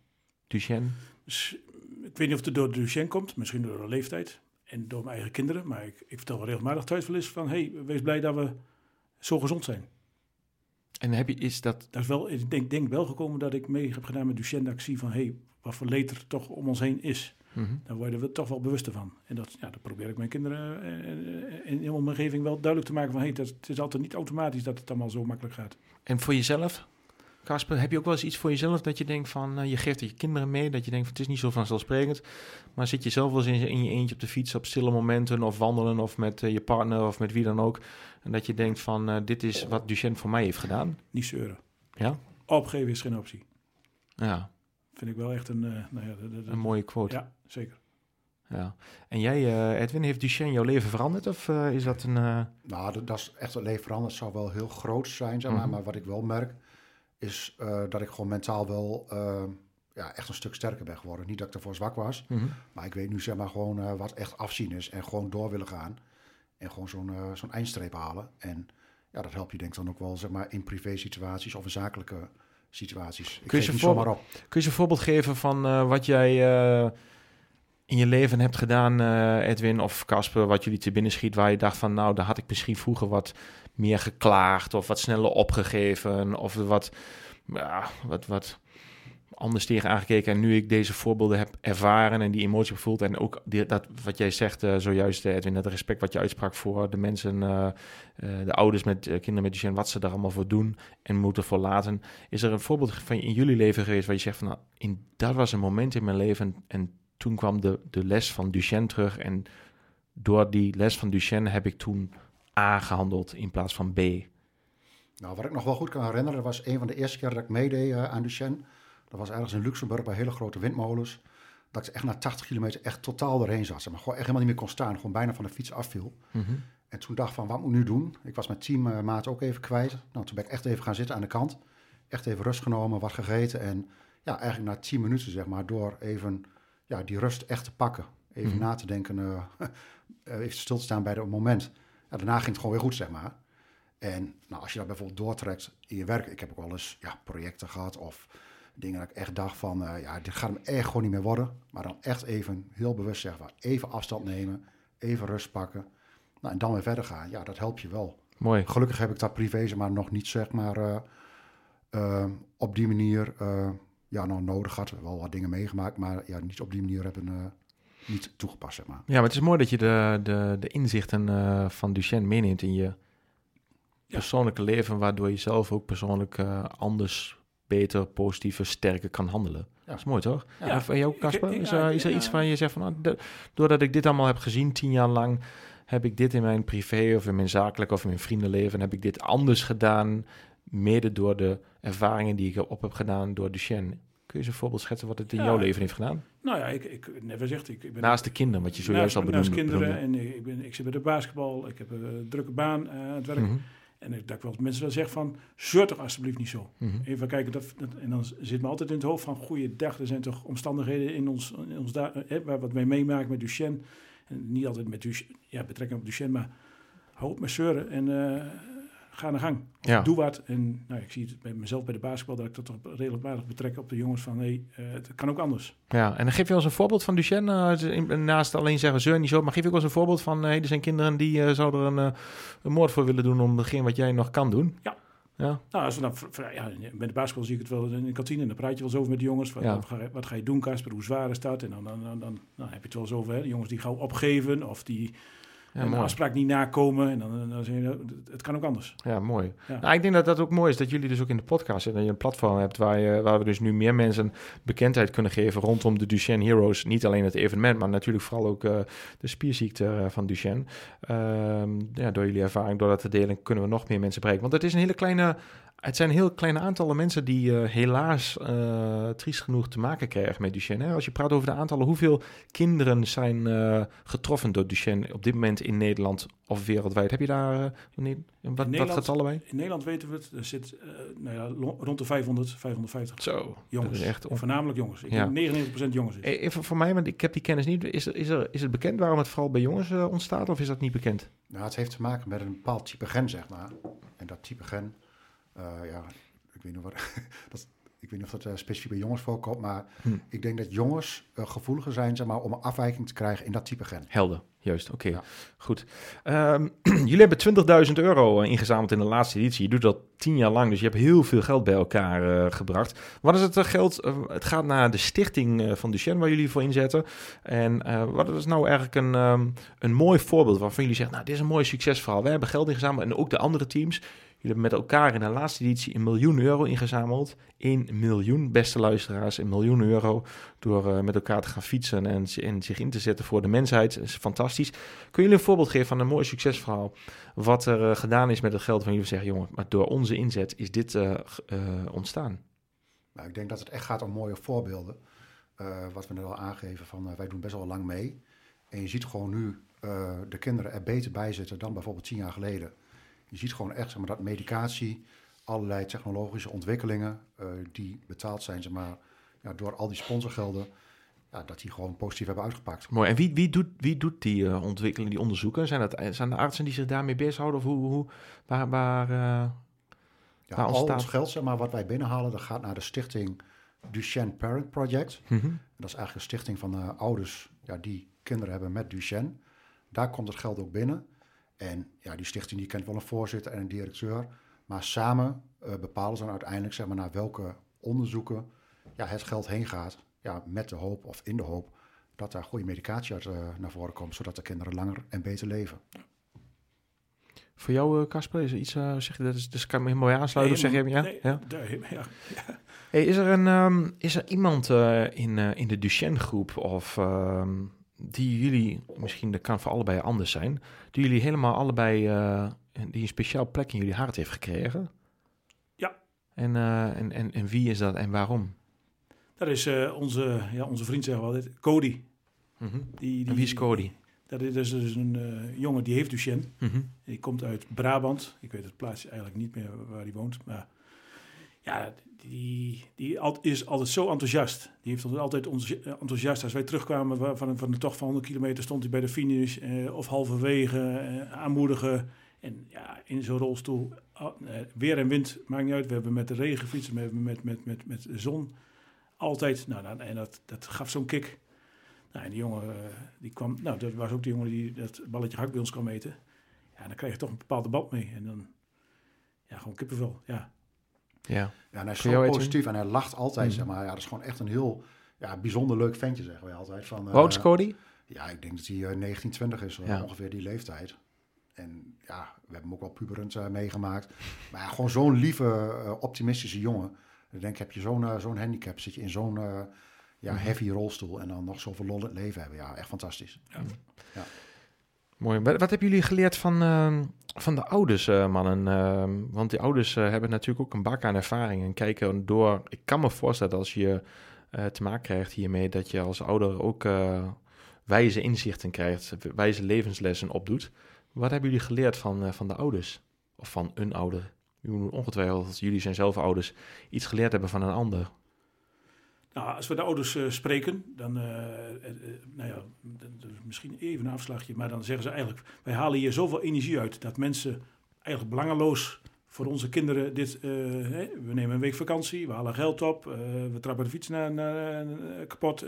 Duchenne?
Dus, ik weet niet of het door de Duchenne komt, misschien door de leeftijd en door mijn eigen kinderen. Maar ik, ik vertel wel regelmatig thuis wel eens van, hey, wees blij dat we zo gezond zijn.
En heb je, is dat...
Dat is wel, ik denk, denk wel gekomen dat ik mee heb gedaan met Duchenne, dat ik zie van, hey, wat voor leed er toch om ons heen is.
Mhm.
Daar worden we toch wel bewuster van. En dat, ja, dat probeer ik mijn kinderen eh, eh, in mijn omgeving wel duidelijk te maken van... Hey, dat, het is altijd niet automatisch dat het allemaal zo makkelijk gaat.
En voor jezelf, Casper, heb je ook wel eens iets voor jezelf dat je denkt van, eh, je geeft het je kinderen mee, dat je denkt van, het is niet zo vanzelfsprekend, maar zit je zelf wel eens in, in je eentje op de fiets op stille momenten of wandelen of met je partner of met wie dan ook, en dat je denkt van, dit is wat Duchenne voor mij heeft gedaan.
Niet zeuren.
Ja?
Opgeven is geen optie.
Ja,
Vind ik wel echt een... nou ja,
een mooie quote.
Ja, zeker.
Ja. En jij, eh, Edwin, heeft Duchenne jouw leven veranderd of eh, is dat een... eh,
Nou, dat, dat is echt een leven veranderd. zou wel heel groot zijn, zeg maar.
Mhm.
Maar wat ik wel merk, is dat ik gewoon mentaal wel ja, echt een stuk sterker ben geworden. Niet dat ik ervoor zwak was,
mhm.
maar ik weet nu zeg maar gewoon wat echt afzien is. En gewoon door willen gaan. En gewoon zo'n zo'n eindstreep halen. En ja, dat helpt je denk ik dan ook wel zeg maar in privé situaties of in zakelijke situaties. Ik
Kun je
geef
ze
niet
voor-
zomaar op.
Kun je een voorbeeld geven van wat jij in je leven hebt gedaan, eh, Edwin of Casper, wat jullie te binnen schiet, waar je dacht van, nou, daar had ik misschien vroeger wat meer geklaagd of wat sneller opgegeven of wat, ja, wat, wat anders tegen aangekeken. En nu ik deze voorbeelden heb ervaren en die emotie gevoeld en ook die, dat wat jij zegt eh, zojuist, eh, Edwin, dat respect wat je uitsprak voor de mensen, de ouders met kinderen met Duchenne, wat ze daar allemaal voor doen en moeten voor laten. Is er een voorbeeld van in jullie leven geweest waar je zegt van, nou, in, dat was een moment in mijn leven en toen kwam de, de les van Duchenne terug en door die les van Duchenne heb ik toen A gehandeld in plaats van B.
Nou, wat ik nog wel goed kan herinneren, dat was een van de eerste keer dat ik meedeed eh, aan Duchenne. Dat was ergens in Luxemburg bij hele grote windmolens. Dat ik echt na 80 kilometer echt totaal doorheen zat. Zeg maar gewoon echt helemaal niet meer kon staan. Gewoon bijna van de fiets afviel. En toen dacht ik van, wat moet ik nu doen? Ik was mijn teammaat ook even kwijt. Nou, toen ben ik echt even gaan zitten aan de kant. Echt even rust genomen, wat gegeten. En ja, eigenlijk na 10 minuten, zeg maar, door even ja, die rust echt te pakken. Even
Mhm.
na te denken, eh, eh, even stil te staan bij het moment. Ja, daarna ging het gewoon weer goed, zeg maar. En nou, als je dat bijvoorbeeld doortrekt in je werk. Ik heb ook wel eens ja, projecten gehad of dingen dat ik echt dacht van... eh, ja, dit gaat hem echt gewoon niet meer worden. Maar dan echt even heel bewust zeggen van even afstand nemen. Even rust pakken. Nou, en dan weer verder gaan. Ja, dat helpt je wel.
Mooi.
Gelukkig heb ik dat privé zeg maar nog niet zeg maar op die manier ja, nog nodig gehad. Wel wat dingen meegemaakt, maar ja, niet op die manier hebben eh, niet toegepast, zeg maar.
Ja, maar het is mooi dat je de, de, de inzichten eh, van Duchenne meeneemt in je persoonlijke leven, waardoor je zelf ook persoonlijk eh, anders, beter, positiever, sterker kan handelen. Dat is mooi, toch?
Ja.
Ja. En jou, Casper? Is, er-
ja,
is er
ja.
iets van je zegt van, nou, de- doordat ik dit allemaal heb gezien, tien jaar lang, heb ik dit in mijn privé of in mijn zakelijk of in mijn vriendenleven, heb ik dit anders gedaan, mede door de ervaringen die ik op heb gedaan door Duchenne. Kun je eens een voorbeeld schetsen wat het in
Ja.
jouw leven heeft gedaan?
Nou ja, ik, ik never zegt, ik, ik ben
Naast de kinderen, wat je zojuist al
naast,
benoemde.
naast kinderen
benoemde.
en ik, ben, ik zit bij de basketbal, ik heb een drukke baan eh, aan het werk.
Mhm,
En ik, dat ik wel mensen dan zeg van, zeur toch alsjeblieft niet zo.
mhm.
Even kijken, dat, dat- en dan zit me altijd in het hoofd van, goeiedag, er zijn toch omstandigheden in ons, in ons da- eh, waar wat wij meemaken met Duchenne. En niet altijd met Duchenne, ja, betrekking op Duchenne, maar hou op met zeuren en eh, ga aan de gang.
Ja.
Doe wat. En nou, ik zie het bij mezelf bij de basketbal, dat ik dat toch redelijk waardig betrek op de jongens van, hey, eh, het kan ook anders.
Ja, en dan geef je ons een voorbeeld van Duchenne. eh, in- naast alleen zeggen zeur niet zo, maar geef ik ons een voorbeeld van... Hey, er zijn kinderen die eh, zouden er een, eh, een moord voor willen doen om hetgeen wat jij nog kan doen.
Ja.
Ja,
Nou, als we dan, ja, bij de basketbal zie ik het wel in de kantine. En dan praat je wel eens over met de jongens. Wat,
Ja.
wat, ga, je- wat ga je doen, Casper? Hoe zwaar is dat? En dan, dan, dan, heb je het wel eens over hè, de jongens die gauw opgeven. Of die
ja
afspraak niet nakomen. En dan, dan zeg je, nou, het- kan ook anders.
Ja, mooi.
Ja.
Nou, ik denk dat dat ook mooi is dat jullie dus ook in de podcast zitten. Dat je een platform hebt waar, je, waar we dus nu meer mensen bekendheid kunnen geven rondom de Duchenne Heroes. Niet alleen het evenement, maar natuurlijk vooral ook eh, de spierziekte eh, van Duchenne. Ehm, ja, door jullie ervaring, door dat te delen, kunnen we nog meer mensen bereiken. Want het is een hele kleine... Het zijn heel kleine aantallen mensen die eh, helaas eh, triest genoeg te maken krijgen met Duchenne. Hè? Als je praat over de aantallen, hoeveel kinderen zijn eh, getroffen door Duchenne op dit moment in Nederland of wereldwijd? Heb je daar eh, wat, wat getallen bij?
In Nederland weten we het. Er zit eh, nou ja, rond de 500, 550
Zo,
jongens.
dat is echt on-
Voornamelijk jongens. Ik
Ja.
denk 99% jongens is.
Eh, Even voor mij, want ik heb die kennis niet. Is, er, is, er, is het bekend waarom het vooral bij jongens ontstaat of is dat niet bekend?
Nou, het heeft te maken met een bepaald type gen, zeg maar. En dat type gen, ja, ik weet niet wat, dat, ik weet niet of dat specifiek bij jongens voorkomt, maar
Hm.
ik denk dat jongens gevoeliger zijn zeg maar, om een afwijking te krijgen in dat type gen.
Helder, juist. Oké,
Ja.
goed. Ehm, jullie hebben 20.000 euro eh, ingezameld in de laatste editie. Je doet dat tien jaar lang, dus je hebt heel veel geld bij elkaar eh, gebracht. Wat is het eh, geld? eh, het gaat naar de stichting eh, van Duchenne waar jullie voor inzetten. En eh, wat is nou eigenlijk een, ehm, een mooi voorbeeld waarvan jullie zeggen, nou, dit is een mooi succesverhaal. We hebben geld ingezameld en ook de andere teams. Jullie hebben met elkaar in de laatste editie een miljoen euro ingezameld. 1 miljoen, beste luisteraars, een miljoen euro. Door eh, met elkaar te gaan fietsen en, zich in te zetten voor de mensheid. Dat is fantastisch. Kun jullie een voorbeeld geven van een mooi succesverhaal? Wat er eh, gedaan is met het geld van jullie zeggen, jongen, maar door onze inzet is dit eh, ontstaan.
Nou, ik denk dat het echt gaat om mooie voorbeelden. Wat we net al aangeven, van wij doen best wel lang mee. En je ziet gewoon nu de kinderen er beter bij zitten dan bijvoorbeeld tien jaar geleden. Je ziet gewoon echt zeg maar, dat medicatie, allerlei technologische ontwikkelingen eh, die betaald zijn zeg maar, ja, door al die sponsorgelden, ja, dat die gewoon positief hebben uitgepakt.
Mooi. En wie, wie, doet, wie doet die eh, ontwikkeling, die onderzoeken? Zijn dat zijn de artsen die zich daarmee bezighouden? Of hoe, hoe, waar, waar, eh,
Ja, al ons geld zeg maar, wat wij binnenhalen, dat gaat naar de stichting Duchenne Parent Project.
mhm.
Dat is eigenlijk een stichting van ouders ja, die kinderen hebben met Duchenne. Daar komt het geld ook binnen. En ja, die stichting die kent wel een voorzitter en een directeur. Maar samen eh, bepalen ze dan uiteindelijk zeg maar, naar welke onderzoeken ja, het geld heen gaat. Ja, met de hoop of in de hoop dat daar goede medicatie uit eh, naar voren komt. Zodat de kinderen langer en beter leven.
Voor jou, eh, Casper, is er iets, eh, zeg je dat is, dus kan ik me helemaal aansluiten? of zeg je, ja?
nee,
ja?
daar- ja.
Hey, is, er een, ehm, is er iemand eh, in, eh, in de Duchenne-groep of ehm, die jullie, misschien dat kan voor allebei anders zijn, die jullie helemaal allebei, eh, die een speciaal plek in jullie hart heeft gekregen?
Ja.
En, eh, en, en, en wie is dat en waarom?
Dat is eh, onze, ja, onze vriend, zeggen we altijd, Cody. Die, die,
En wie is Cody?
Dat is dus een jongen die heeft Duchenne.
Mhm.
Die komt uit Brabant. Ik weet het plaatsje eigenlijk niet meer waar hij woont. Maar ja, die, die is altijd zo enthousiast. Die heeft altijd eh, enthousiast. Als wij terugkwamen wa- van, van de tocht van 100 kilometer, stond hij bij de finish eh, of halverwege eh, aanmoedigen. En ja, in zo'n rolstoel, ah, eh, weer en wind, maakt niet uit. We hebben met de regen gefietst, we hebben met, met, met, met de zon. Altijd. Nou, nou, en dat, dat gaf zo'n kick. Nou, en die jongen, die kwam, nou, dat was ook de jongen die dat balletje hak bij ons kwam eten. Ja, dan krijg je toch een bepaalde band mee. En dan, ja, gewoon kippenvel. Ja,
Ja.
Ja, en hij is
Kun
zo positief en hij lacht altijd.
Mhm.
Zeg maar. ja, dat is gewoon echt een heel ja, bijzonder leuk ventje, zeggen wij altijd. Van,
Hoe oud is
eh,
Cody?
Ja, ik denk dat hij eh, 19, 20 is, eh,
Ja.
ongeveer die leeftijd. En ja, we hebben hem ook wel puberend eh, meegemaakt. Maar ja, gewoon zo'n lieve, eh, optimistische jongen. Dan denk ik, heb je zo'n eh, zo'n handicap, zit je in zo'n eh, ja,
Mhm.
heavy rolstoel en dan nog zoveel lol leven hebben. Ja, echt fantastisch.
Mooi. Wat, hebben jullie geleerd van, ehm, van de ouders, eh, mannen? Ehm, want die ouders eh, hebben natuurlijk ook een bak aan ervaring en kijken door. Ik kan me voorstellen als je eh, te maken krijgt hiermee, dat je als ouder ook wijze inzichten krijgt, wijze levenslessen opdoet. Wat hebben jullie geleerd van, van de ouders? Of van een ouder? Moeten ongetwijfeld, jullie zijn zelf ouders, iets geleerd hebben van een ander.
Nou, als we de ouders eh, spreken, dan, eh, nou ja, misschien even een afslagje, maar dan zeggen ze eigenlijk, wij halen hier zoveel energie uit dat mensen eigenlijk belangeloos voor onze kinderen dit, we nemen een week vakantie, we halen geld op, we trappen de fiets naar, kapot.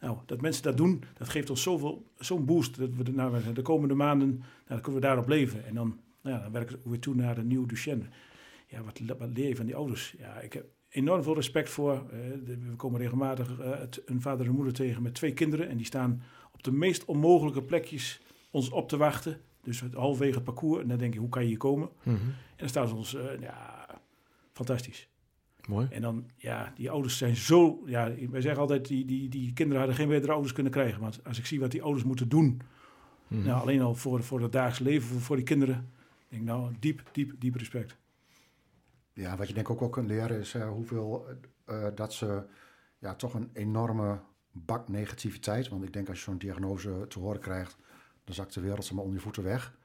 nou, dat mensen dat doen, dat geeft ons zoveel, zo'n boost dat we de, nou, de komende maanden, nou, kunnen we daarop leven. En dan, nou dan werken we weer toe naar de nieuwe Duchenne. Ja, wat, wat leer je van die ouders? Ja, ik heb enorm veel respect voor. Eh, we komen regelmatig eh, een vader en moeder tegen met twee kinderen. En die staan op de meest onmogelijke plekjes ons op te wachten. Dus het halverwege het parcours. En dan denk je, hoe kan je hier komen? En dan staan ze ons, eh, ja, fantastisch.
Mooi.
En dan, ja, die ouders zijn zo... Ja, wij zeggen altijd, die, die, die kinderen hadden geen betere ouders kunnen krijgen. Want als ik zie wat die ouders moeten doen...
Mhm.
Nou, alleen al voor, voor het dagelijks leven, voor, voor die kinderen... denk ik, nou, diep, diep, diep respect.
Ja, wat je denk ik ook wel kunt leren is eh, hoeveel eh, dat ze ja, toch een enorme bak negativiteit. Want ik denk als je zo'n diagnose te horen krijgt, dan zakt de wereld zeg maar, onder je voeten weg.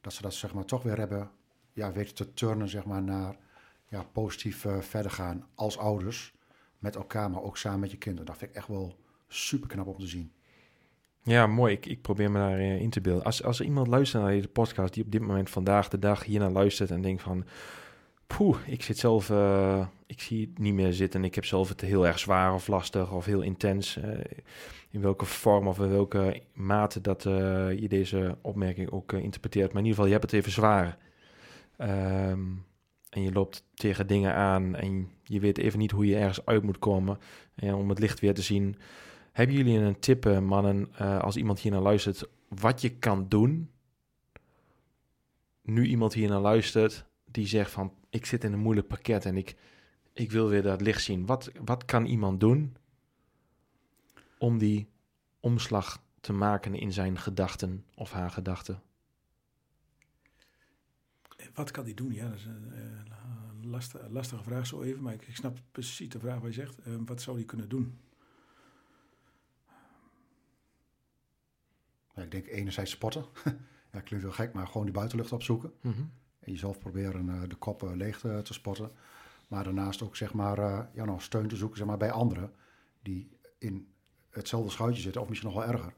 Dat ze dat zeg maar, toch weer hebben ja, weten te turnen zeg maar, naar ja, positief eh, verder gaan als ouders. Met elkaar, maar ook samen met je kinderen. Dat vind ik echt wel super knap om te zien.
Ja, mooi. Ik, ik probeer me daarin in te beelden. Als, als er iemand luistert naar deze podcast die op dit moment vandaag de dag hier naar luistert en denkt van... Poeh, ik zit zelf, uh, ik zie het niet meer zitten. Ik heb zelf het heel erg zwaar of lastig of heel intens. Uh, in welke vorm of in welke mate dat uh, je deze opmerking ook interpreteert. Maar in ieder geval, je hebt het even zwaar. Um, en je loopt tegen dingen aan en je weet even niet hoe je ergens uit moet komen. En om het licht weer te zien. Hebben jullie een tip, mannen, als iemand hier naar luistert, wat je kan doen? Nu iemand hier naar luistert die zegt van ik zit in een moeilijk pakket en ik, ik wil weer dat licht zien. Wat, wat kan iemand doen om die omslag te maken in zijn gedachten of haar gedachten?
Wat kan die doen? Ja, dat is een uh, lastige, lastige vraag zo even, maar ik, ik, snap precies de vraag wat je zegt. Uh, wat zou die kunnen doen?
Ja, ik denk enerzijds sporten. ja, klinkt wel gek, maar gewoon die buitenlucht opzoeken. Mm en jezelf proberen uh, de kop leeg te, te, spotten. Maar daarnaast ook zeg maar, uh, ja, nog steun te zoeken zeg maar, bij anderen die in hetzelfde schuitje zitten, of misschien nog wel erger.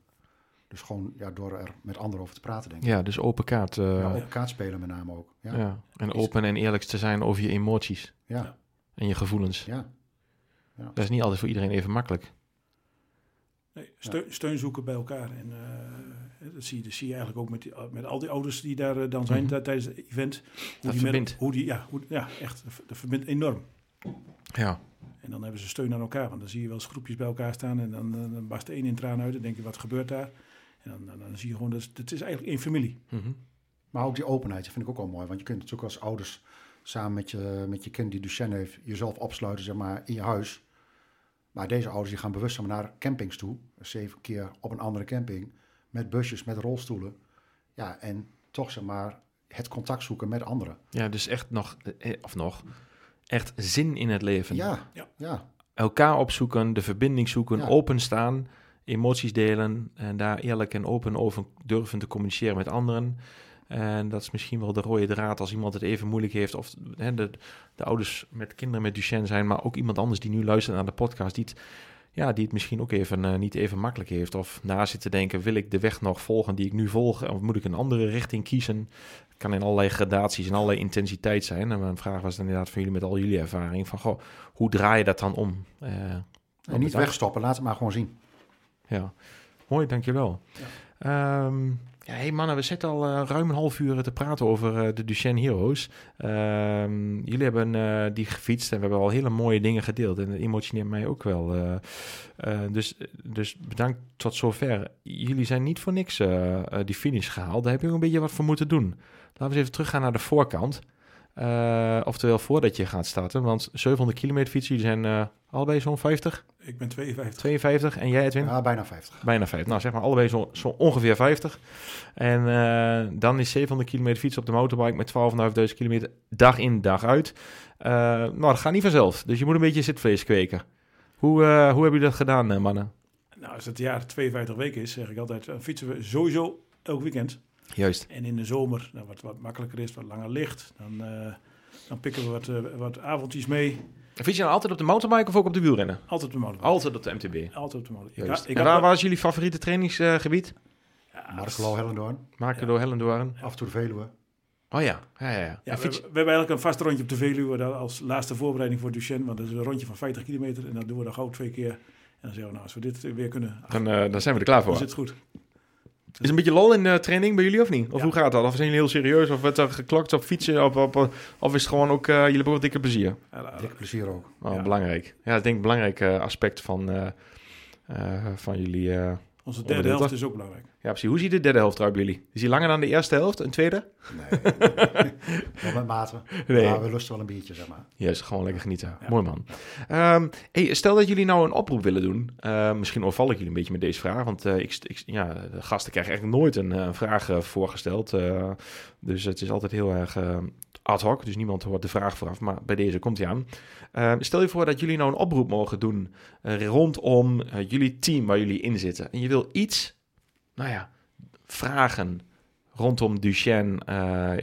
Dus gewoon ja, door er met anderen over te praten, denk ik.
Ja, dus open kaart. Uh,
ja, open kaart spelen met name ook. Ja.
ja. En open en eerlijk te zijn over je emoties.
Ja.
En je gevoelens.
Ja. ja.
Dat is niet altijd voor iedereen even makkelijk.
Nee, steun, steun zoeken bij elkaar. En dat zie, dat zie je eigenlijk ook met, die, met al die ouders die daar eh, dan zijn mm -hmm. tijdens het event.
Hoe dat die verbindt.
hoe die, ja, hoe, ja, echt. Dat verbindt enorm.
Ja.
En dan hebben ze steun aan elkaar. Want dan zie je wel eens groepjes bij elkaar staan. En dan, dan barst de een in tranen uit. En denk je, wat gebeurt daar? En dan, dan, dan zie je gewoon, dat het is eigenlijk één familie.
Mm -hmm.
Maar ook die openheid, dat vind ik ook wel mooi. Want je kunt natuurlijk als ouders samen met je, met je kind die Duchenne heeft, jezelf opsluiten zeg maar, in je huis. Maar deze ouders die gaan bewust naar campings toe. Zeven keer op een andere camping met busjes, met rolstoelen. Ja, en toch zeg maar het contact zoeken met anderen.
Ja, dus echt nog, eh, of nog, echt zin in het leven.
Ja, ja. ja.
Elkaar opzoeken, de verbinding zoeken, ja. openstaan, emoties delen en daar eerlijk en open over durven te communiceren met anderen. En dat is misschien wel de rode draad als iemand het even moeilijk heeft. Of hè, de, de ouders met kinderen met Duchenne zijn, maar ook iemand anders die nu luistert naar de podcast. Die het ja, die het misschien ook even uh, niet even makkelijk heeft. Of na zit te denken, wil ik de weg nog volgen die ik nu volg? Of moet ik een andere richting kiezen? Het kan in allerlei gradaties en allerlei intensiteit zijn. En mijn vraag was inderdaad van jullie met al jullie ervaring. Van, goh, hoe draai je dat dan om? Uh,
en niet wegstoppen, laat het maar gewoon zien.
Ja, mooi, dankjewel. Ja. Um, ja, hey mannen, we zitten al uh, ruim een half uur te praten over uh, de Duchenne Heroes. Um, jullie hebben uh, die gefietst en we hebben al hele mooie dingen gedeeld. En dat emotioneert mij ook wel. dus, dus bedankt tot zover. Jullie zijn niet voor niks die finish gehaald. Daar heb je ook een beetje wat voor moeten doen. Laten we eens even teruggaan naar de voorkant. Oftewel voordat je gaat starten. Want 700 kilometer fietsen, jullie zijn allebei zo'n 50?
Ik ben 52.
52 en jij Edwin?
Ja, bijna 50.
Bijna 50. Nou, zeg maar allebei zo, zo ongeveer 50. En uh, dan is 700 kilometer fietsen op de motorbike met 12.500 kilometer dag in, dag uit. Uh, nou, dat gaat niet vanzelf. Dus je moet een beetje zitvlees kweken. Hoe, uh, hoe hebben jullie dat gedaan, mannen?
Nou, als het jaar 52 weken is, zeg ik altijd, dan fietsen we sowieso elk weekend.
Juist.
En in de zomer, nou, wat, wat makkelijker is, wat langer licht, dan, dan pikken we wat, wat avondjes mee.
Fiets je dan altijd op de motorbike of ook op de wielrennen?
Altijd op de motorbike.
Altijd op de MTB?
Altijd op de
ik en waar was jullie favoriete trainingsgebied?
Ja, Markelo Hellendoorn.
Markelo ja. Hellendoorn.
Af en toe de Veluwe.
Oh ja, ja, ja. ja.
ja we, we, hebben eigenlijk een vast rondje op de Veluwe als laatste voorbereiding voor Duchenne. Want dat is een rondje van 50 kilometer en dan doen we dan gauw twee keer. En dan zeggen we, nou, als we dit weer kunnen...
Dan, uh, dan zijn we er klaar voor.
Dan zit het goed.
Is een beetje lol in de training bij jullie of niet? Of hoe gaat dat? Of zijn jullie heel serieus? Of werd er geklokt op fietsen? Of, of, of is het gewoon ook, uh, jullie hebben dikke plezier?
Ja, dikke plezier ook.
Oh, Belangrijk. Ja, ik denk een belangrijk uh, aspect van, uh, van jullie
onze derde helft is ook belangrijk.
Ja, precies. Hoe ziet de derde helft eruit bij jullie? Is die langer dan de eerste helft? Een tweede?
Nee, wel met mate. Nee. Maar we lusten wel een biertje, zeg maar.
Yes, gewoon lekker genieten. Ja. Mooi man. Um, hey, stel dat jullie nou een oproep willen doen. Uh, misschien overval ik jullie een beetje met deze vraag. Want uh, ik, ik, ja, de gasten krijgen eigenlijk nooit een uh, vraag voorgesteld. dus het is altijd heel erg ad hoc. Dus niemand hoort de vraag vooraf. Maar bij deze komt hij aan. Uh, stel je voor dat jullie nou een oproep mogen doen rondom jullie team waar jullie in zitten. En je wil iets, nou ja, vragen rondom Duchenne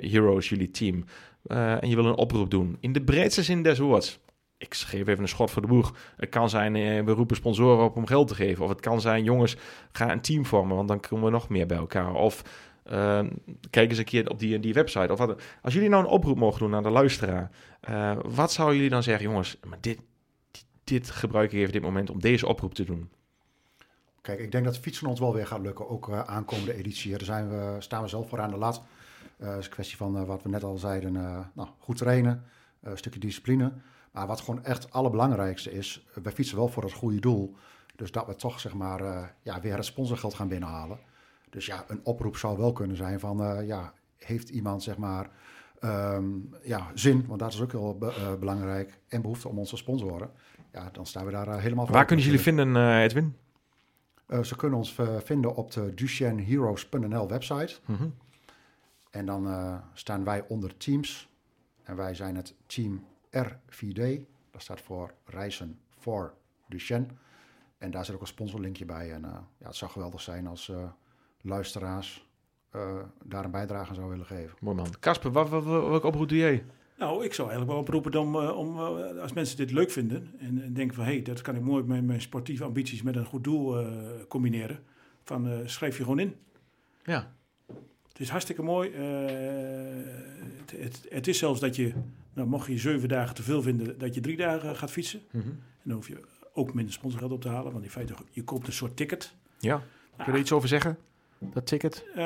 Heroes, jullie team. en je wil een oproep doen in de breedste zin des woords. Ik geef even een schot voor de boeg. Het kan zijn, we roepen sponsoren op om geld te geven. Of het kan zijn, jongens, ga een team vormen, want dan komen we nog meer bij elkaar. Of Ehm, kijk eens een keer op die, die website. Of wat, als jullie nou een oproep mogen doen aan de luisteraar, eh, wat zouden jullie dan zeggen, jongens, maar dit, dit gebruik ik even dit moment om deze oproep te doen?
Kijk, ik denk dat fietsen ons wel weer gaat lukken, ook uh, aankomende editie. Daar zijn we, staan we zelf voor aan de lat. Het uh, is een kwestie van wat we net al zeiden, nou, goed trainen, een stukje discipline. Maar wat gewoon echt het allerbelangrijkste is, wij fietsen wel voor het goede doel. Dus dat we toch zeg maar ja, weer het sponsorgeld gaan binnenhalen. Dus ja, een oproep zou wel kunnen zijn van, ja, heeft iemand zeg maar um, ja, zin, want dat is ook heel be belangrijk, en behoefte om ons te sponsoren. Ja, dan staan we daar helemaal voor.
Waar kunnen jullie vinden, Edwin?
Ze kunnen ons vinden op de DuchenneHeroes.nl website. Mm -hmm. En dan staan wij onder teams. En wij zijn het team R4D. Dat staat voor Reizen voor Duchenne. En daar zit ook een sponsorlinkje bij. En ja, het zou geweldig zijn als luisteraars daar een bijdrage aan zou willen geven.
Mooi man. Kasper, wat, wat, welke oproep doe jij?
Nou, ik zou eigenlijk wel oproepen om, uh, om uh, als mensen dit leuk vinden en, en denken van hé, hey, dat kan ik mooi met mijn sportieve ambities met een goed doel combineren, van schrijf je gewoon in.
Ja.
Het is hartstikke mooi. Het, het, het, is zelfs dat je, nou, mocht je zeven dagen te veel vinden, dat je drie dagen gaat fietsen. Mm -hmm. En dan hoef je ook minder sponsorgeld op te halen, want in feite, je koopt een soort ticket.
Ja. Kun je er iets over zeggen? Dat ticket?
Uh,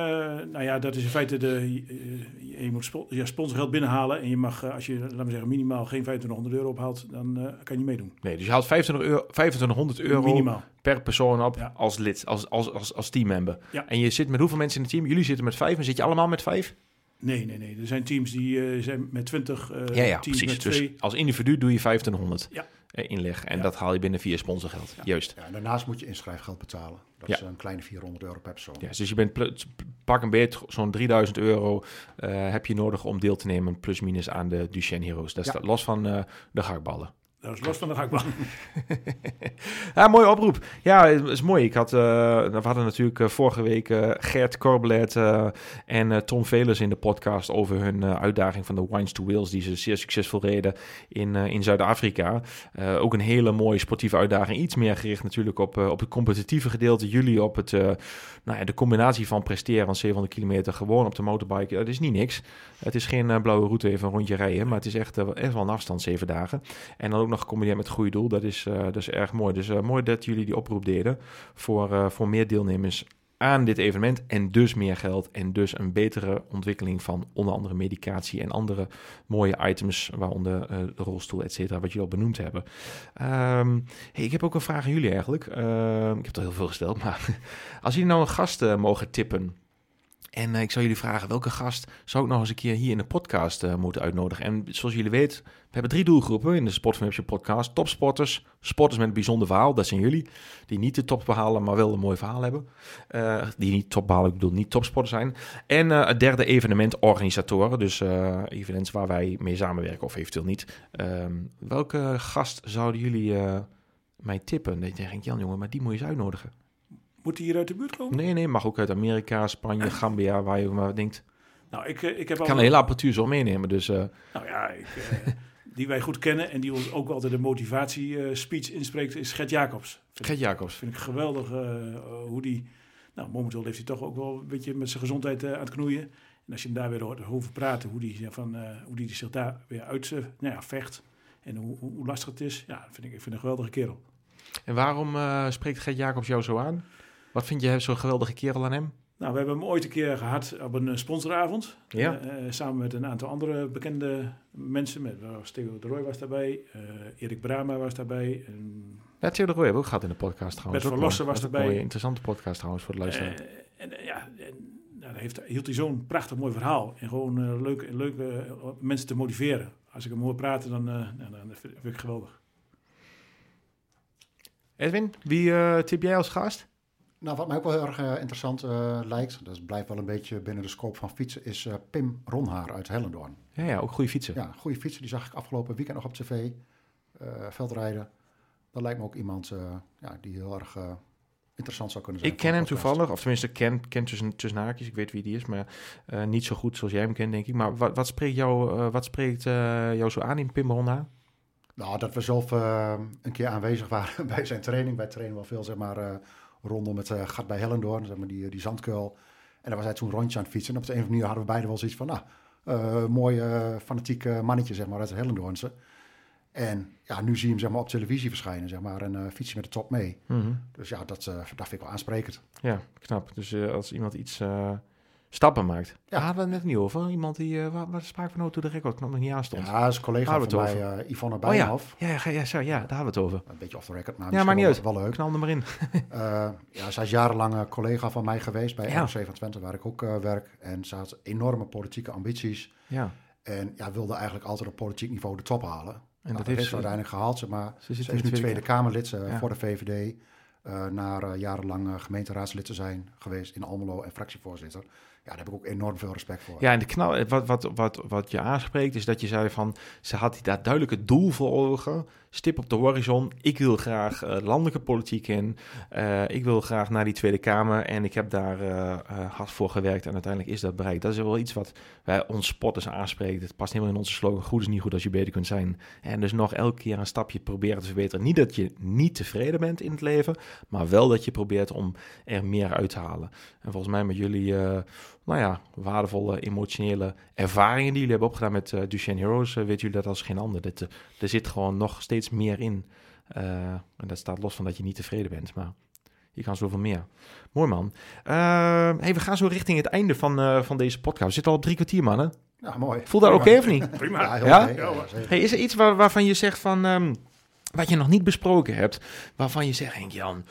nou ja, dat is in feite de. Uh, je moet spo ja, sponsorgeld binnenhalen. En je mag, uh, als je, laten we zeggen, minimaal geen 2500 euro ophaalt, dan kan je niet meedoen.
Nee, dus je haalt 25 euro, 2500 euro minimaal. per persoon op ja. als lid, als, als, als, als teammember. Ja. En je zit met hoeveel mensen in het team? Jullie zitten met vijf en zit je allemaal met vijf?
Nee, nee, nee. Er zijn teams die zijn met 20
ja, ja, teams precies. met dus als individu doe je 2500. Ja inleg. En ja. dat haal je binnen via sponsorgeld.
Ja.
Juist.
Ja, en daarnaast moet je inschrijfgeld betalen. Dat is een kleine 400 euro per persoon.
Ja, dus je bent pak een beetje zo'n 3000 euro uh, heb je nodig om deel te nemen, plus minus aan de Duchenne Heroes. Dat is los van uh, de gakballen.
Dat is los van de hakbal.
ja, mooie oproep. Ja, is mooi. Ik had, uh, we hadden natuurlijk uh, vorige week uh, Gert Corbelet en Tom Velers in de podcast over hun uitdaging van de Wines to Wheels, die ze zeer succesvol reden in, in Zuid-Afrika. ook een hele mooie sportieve uitdaging. Iets meer gericht natuurlijk op, op het competitieve gedeelte. Jullie op het, nou ja, de combinatie van presteren van 700 kilometer gewoon op de motorbike. Dat is niet niks. Het is geen blauwe route even een rondje rijden, maar het is echt, echt wel een afstand, zeven dagen. En dan ook nog gecombineerd met het goede doel. Dat is, uh, dat is erg mooi. Dus uh, mooi dat jullie die oproep deden voor, uh, voor meer deelnemers aan dit evenement. En dus meer geld en dus een betere ontwikkeling van onder andere medicatie en andere mooie items, waaronder de rolstoel, et cetera, wat jullie al benoemd hebben. Hey, ik heb ook een vraag aan jullie eigenlijk. Uh, ik heb er heel veel gesteld, maar als jullie nou een gast mogen tippen en uh, ik zou jullie vragen, welke gast zou ik nog eens een keer hier in de podcast uh, moeten uitnodigen? En zoals jullie weten, we hebben drie doelgroepen in de Sport podcast. Topsporters, sporters met een bijzonder verhaal, dat zijn jullie. Die niet de top behalen, maar wel een mooi verhaal hebben. Uh, die niet top behalen, ik bedoel niet topsporters zijn. En het derde evenement, organisatoren. Dus evenements waar wij mee samenwerken of eventueel niet. Ehm, welke gast zouden jullie mij tippen? Dan denk ik, Jan jongen, maar die moet je eens uitnodigen.
Moet hij hier uit de buurt komen?
Nee, nee, mag ook uit Amerika, Spanje, Gambia, waar je maar denkt.
Nou, ik, ik heb
al... kan een hele apparatuur zo meenemen, dus... Uh...
Nou ja, ik, uh, die wij goed kennen en die ons ook altijd de motivatie-speech uh, inspreekt, is Gert Jacobs.
Gert Jacobs.
Vind ik geweldig hoe die... Nou, momenteel heeft hij toch ook wel een beetje met zijn gezondheid aan het knoeien. En als je hem daar weer hoort over praten, hoe die, van, hoe die zich daar weer uit nou ja, vecht en hoe, hoe, lastig het is, ja, vind ik, ik vind een geweldige kerel.
En waarom spreekt Gert Jacobs jou zo aan? Wat vind je zo'n geweldige kerel aan hem?
Nou, we hebben hem ooit een keer gehad op een sponsoravond. Ja. Uh, samen met een aantal andere bekende mensen. Met, Theo de Roy was daarbij, uh, Erik Brama was daarbij. En
ja, Theo de Roy hebben we ook gehad in de podcast trouwens.
Bert Verlossen was daarbij. Een
mooie, interessante podcast trouwens voor de luisteraar.
Uh, en ja, en, nou, heeft, hield hij zo'n prachtig mooi verhaal. En gewoon leuk, leuk mensen te motiveren. Als ik hem hoor praten, dan, nou, dan vind ik geweldig.
Edwin, wie tip jij als gast?
Nou, wat mij ook wel heel erg uh, interessant uh, lijkt, dat blijft wel een beetje binnen de scope van fietsen, is uh, Pim Ronhaar uit Hellendoorn.
Ja, ja, ook goede fietsen.
Ja, goede fietsen. Die zag ik afgelopen weekend nog op tv. veldrijden. Dat lijkt me ook iemand ja, die heel erg interessant zou kunnen zijn.
Ik ken hem toevallig, of tenminste ken, ken tussen, tussen haakjes. Ik weet wie die is, maar niet zo goed zoals jij hem kent, denk ik. Maar wat, wat spreekt jou, wat spreekt, jou zo aan in Pim Ronhaar?
Nou, dat we zelf een keer aanwezig waren bij zijn training. Wij trainen wel veel, zeg maar rondom het uh, gat bij Hellendoorn, zeg maar die, die zandkuil. En dan was hij toen rondje aan het fietsen. En op de een of andere manier hadden we beiden wel zoiets van... nou, uh, mooi fanatiek mannetje, zeg maar, uit het Hellendoornse. En ja, nu zie je hem zeg maar, op televisie verschijnen, zeg maar, en uh, fietsen met de top mee. Mm -hmm. Dus ja, dat, uh, dat vind ik wel aansprekend.
Ja, knap. Dus uh, als iemand iets stappen maakt. Ja, hadden we het net niet over. Iemand die, uh, waar, waar sprak van to de record nog niet aan stond.
Ja, dat is collega van mij, uh, Yvonne Bijnhoff.
Oh, ja. Ja, ja, ja, ja, daar hebben we het over.
Een beetje off the record, maar
ja, maar niet
uit. wel leuk.
Knal er maar in.
uh, ja, zij is jarenlang collega van mij geweest bij ja. RC van Twente, waar ik ook werk. En ze had enorme politieke ambities. Ja. En ja, wilde eigenlijk altijd op politiek niveau de top halen. En nou, dat, heeft ze uiteindelijk gehaald, zeg maar. Ze, ze is nu Tweede Kamerlid ja. voor de VVD. Uh, naar uh, jarenlang uh, gemeenteraadslid te zijn geweest in Almelo en fractievoorzitter ja, daar heb ik ook enorm veel respect voor.
Ja, en de knal, wat, wat, wat, wat je aanspreekt, is dat je zei van ze had daar duidelijk het doel voor ogen stip op de horizon. Ik wil graag uh, landelijke politiek in. Uh, ik wil graag naar die Tweede Kamer. En ik heb daar uh, hard voor gewerkt. En uiteindelijk is dat bereikt. Dat is wel iets wat wij ons sporters aanspreken. Het past helemaal in onze slogan. Goed is niet goed als je beter kunt zijn. En dus nog elke keer een stapje proberen te verbeteren. Niet dat je niet tevreden bent in het leven. Maar wel dat je probeert om er meer uit te halen. En volgens mij met jullie nou ja, waardevolle emotionele ervaringen die jullie hebben opgedaan met uh, Duchenne Heroes, uh, weet jullie dat als geen ander. Dat, uh, er zit gewoon nog steeds meer in. en dat staat los van dat je niet tevreden bent, maar je kan zoveel meer. Mooi man. hey, we gaan zo richting het einde van, van deze podcast. We zitten al op drie kwartier, mannen.
Ja, mooi.
Voel dat oké okay, of niet?
Prima.
Ja, ja? ja hey, is er iets waar, waarvan je zegt van... Um, wat je nog niet besproken hebt, waarvan je zegt, Henk Jan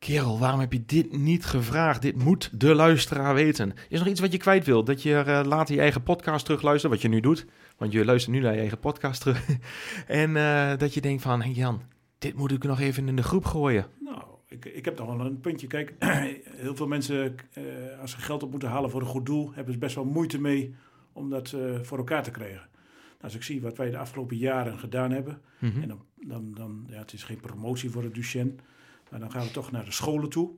Kerel, waarom heb je dit niet gevraagd? Dit moet de luisteraar weten. Is er nog iets wat je kwijt wilt? Dat je uh, later je eigen podcast terugluistert, wat je nu doet. Want je luistert nu naar je eigen podcast terug. en uh, dat je denkt van, hey Jan, dit moet ik nog even in de groep gooien.
Nou, ik, ik heb nog wel een puntje. Kijk, heel veel mensen, uh, als ze geld op moeten halen voor een goed doel, hebben ze best wel moeite mee om dat voor elkaar te krijgen. Nou, als ik zie wat wij de afgelopen jaren gedaan hebben, mm -hmm. en dan, dan, dan ja, het is geen promotie voor het Duchenne. Maar dan gaan we toch naar de scholen toe.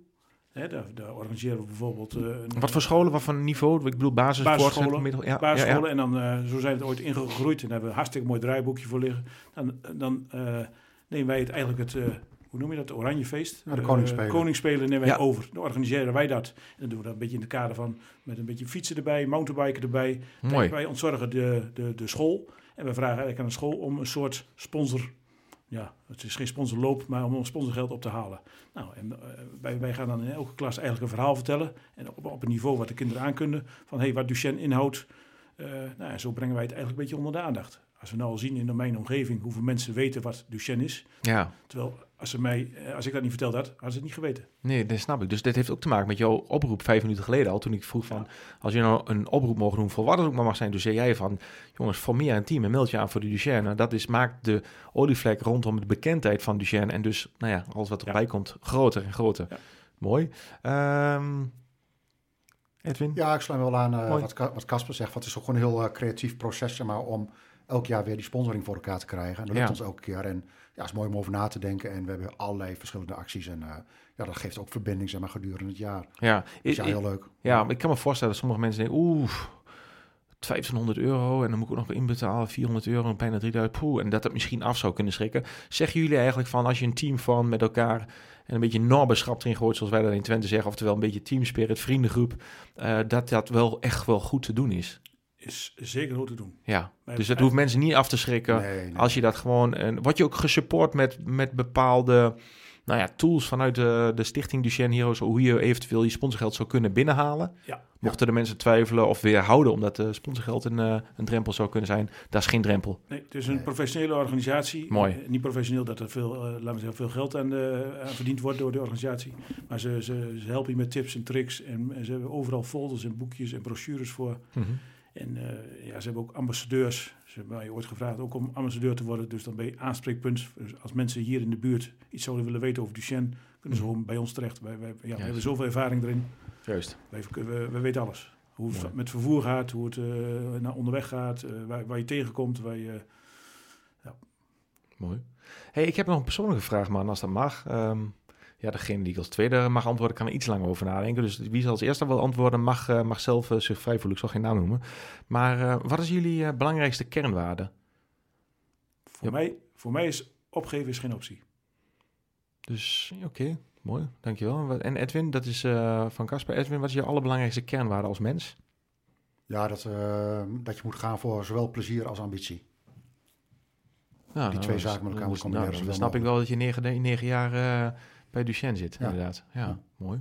Hè, daar, daar, organiseren we bijvoorbeeld... Uh,
wat voor scholen, wat voor niveau? Ik bedoel basis,
basisscholen. Middel, ja, basisscholen. Ja, ja. En dan, uh, zo zijn het ooit ingegroeid. En daar hebben we een hartstikke mooi draaiboekje voor liggen. Dan, dan uh, nemen wij het eigenlijk het... hoe noem je dat? Oranjefeest.
Ja, de Koningsspelen.
Koningsspelen nemen wij over. Dan organiseren wij dat. En dan doen we dat een beetje in de kader van... met een beetje fietsen erbij, mountainbiken erbij.
Mooi.
Wij ontzorgen de, de, de school. En we vragen eigenlijk aan de school om een soort sponsor ja, het is geen sponsorloop, maar om ons sponsorgeld op te halen. Nou, en uh, wij, wij gaan dan in elke klas eigenlijk een verhaal vertellen. En op, op een niveau wat de kinderen aankunnen. Van hé, hey, wat Duchenne inhoudt. Uh, nou, zo brengen wij het eigenlijk een beetje onder de aandacht. Als we nou al zien in mijn omgeving hoeveel mensen weten wat Duchenne is.
Ja.
Terwijl als, ze mij, eh, als ik dat niet verteld had, hadden ze het niet geweten.
Nee, dat snap ik. Dus dit heeft ook te maken met jouw oproep vijf minuten geleden al. Toen ik vroeg van, als je nou een oproep mogen doen voor wat het ook maar mag zijn. Dus zei jij van, jongens, formeer een team en meld je aan voor de Duchenne. Dat is, maakt de olievlek rondom de bekendheid van Duchenne. En dus, nou ja, alles wat erbij ja. komt, groter en groter. Ja. Mooi. Um, Edwin?
Ja, ik sluit wel aan uh, wat, wat Casper zegt. Want het is ook gewoon een heel uh, creatief proces zeg maar, om elk jaar weer die sponsoring voor elkaar te krijgen. En dat lukt ja. ons elke keer. En ja, het is mooi om over na te denken. En we hebben allerlei verschillende acties. En uh, ja, dat geeft ook verbinding zeg maar, gedurende het jaar.
Ja,
is ja, heel leuk.
Ja, ik kan me voorstellen dat sommige mensen denken... oeh, 1500 euro en dan moet ik ook nog inbetalen 400 euro, bijna 3000 poe en dat het misschien af zou kunnen schrikken. Zeggen jullie eigenlijk van als je een team van met elkaar en een beetje norbeschap erin gooit, zoals wij dat in Twente zeggen, oftewel een beetje teamspirit, vriendengroep, uh, dat dat wel echt wel goed te doen is?
Is zeker goed te doen.
Ja, dus dat hoeft mensen niet af te schrikken.
Nee, nee.
Als je dat gewoon... En word je ook gesupport met, met bepaalde nou ja, tools vanuit de, de stichting Duchenne Heroes... hoe je eventueel je sponsorgeld zou kunnen binnenhalen?
Ja.
Mochten de mensen twijfelen of weerhouden... omdat de sponsorgeld een, uh, een drempel zou kunnen zijn. Dat is geen drempel.
Nee, het is een nee. professionele organisatie.
Mooi.
Uh, niet professioneel dat er veel, uh, laten we zeggen, veel geld aan, de, aan verdiend wordt door de organisatie. Maar ze, ze, ze helpen je met tips en tricks. En, en, ze hebben overal folders en boekjes en brochures voor...
Mm -hmm.
En uh, ja, ze hebben ook ambassadeurs. Ze hebben mij ooit gevraagd ook om ambassadeur te worden. Dus dan ben je aanspreekpunt. Dus als mensen hier in de buurt iets zouden willen weten over Duchenne, kunnen ze gewoon bij ons terecht. Wij, wij ja, we hebben zoveel ervaring erin.
Juist.
Wij, we, we weten alles. Hoe het met vervoer gaat, hoe het uh, naar onderweg gaat, uh, waar, waar, je tegenkomt. Waar je, ja.
Mooi. Hey, ik heb nog een persoonlijke vraag, man, als dat mag. Um, ja, degene die ik als tweede mag antwoorden, kan er iets langer over nadenken. Dus wie zal als eerste wil antwoorden, mag, uh, mag zelf uh, zich vrij voelen. Ik zal geen naam noemen. Maar uh, wat is jullie belangrijkste kernwaarde?
Voor, ja. mij, voor mij is opgeven is geen optie.
Dus oké, okay. mooi, dankjewel. En Edwin, dat is eh, van Casper. Edwin, wat is je allerbelangrijkste kernwaarde als mens?
Ja, dat, eh, dat je moet gaan voor zowel plezier als ambitie.
Ja,
Die twee zaken met elkaar moet combineren,
nou,
zo
dan snap ik wel dat je negen, negen jaar eh, bij Duchenne zit,
Ja.
inderdaad. Ja,
Ja.
mooi.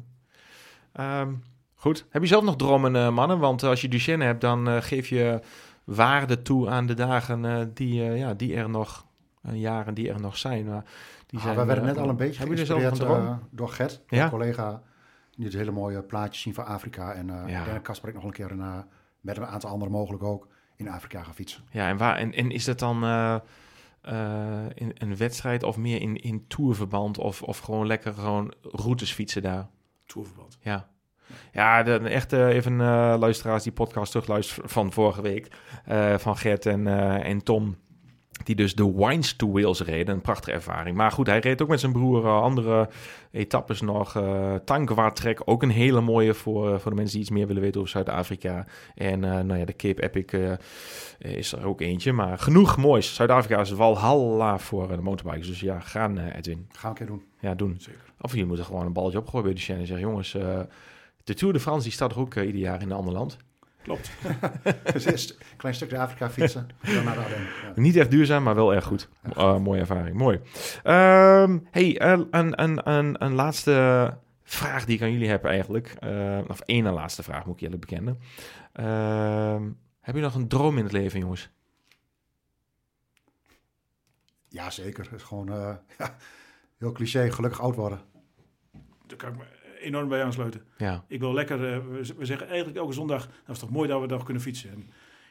Ehm, goed. Heb je zelf nog dromen, eh, mannen? Want als je Duchenne hebt, dan eh, geef je waarde toe aan de dagen eh, die, eh, ja, die er nog, uh, jaren die er nog zijn. Maar die
Ah,
zijn
we werden
eh,
net al een beetje
Hebben zelf
geïnspireerd
droom?
eh, door Gert,
Ja?
collega. Die het hele mooie plaatjes zien van Afrika. En eh dat Casper ik nog een keer een, eh, met een aantal anderen mogelijk ook in Afrika gaan fietsen.
Ja, en, waar, en, en is dat dan eh, in een wedstrijd of meer in, in tourverband of, of gewoon lekker gewoon routes fietsen daar?
Tourverband.
Ja. Ja, de, echt eh, even eh, luisteraars die podcast terugluisteren van vorige week. van Gert en, en Tom. Die dus de Wines to Wales reden. Een prachtige ervaring. Maar goed, hij reed ook met zijn broer eh, andere etappes nog. Tankwaartrek, ook een hele mooie voor, eh, voor de mensen die iets meer willen weten over Zuid-Afrika. En nou ja, de Cape Epic is er ook eentje. Maar genoeg moois. Zuid-Afrika is walhalla voor de motorbikes. Dus ja, gaan Edwin.
Gaan we een keer doen.
Ja, doen.
Zeker.
Of je moet er gewoon een balletje opgooien bij Duchenne en zeggen... jongens, de Tour de France die staat er ook ieder jaar in een ander land.
Klopt.
dus eerst een klein stukje Afrika fietsen, dan naar. Ja.
Niet echt duurzaam, maar wel erg goed. Eh, mooie ervaring, mooi. Ehm, hey, eh, een, een, een, een laatste vraag die ik aan jullie heb eigenlijk. Eh, of één laatste vraag, moet ik eerlijk bekennen. Ehm, heb je nog een droom in het leven, jongens?
Ja, zeker. Het is gewoon eh, ja, heel cliché, gelukkig oud worden.
Daar kan ik me enorm bij aansluiten.
Ja,
Ik wil lekker, eh, we, zeggen eigenlijk elke zondag, dat is toch mooi dat we nog kunnen fietsen. En,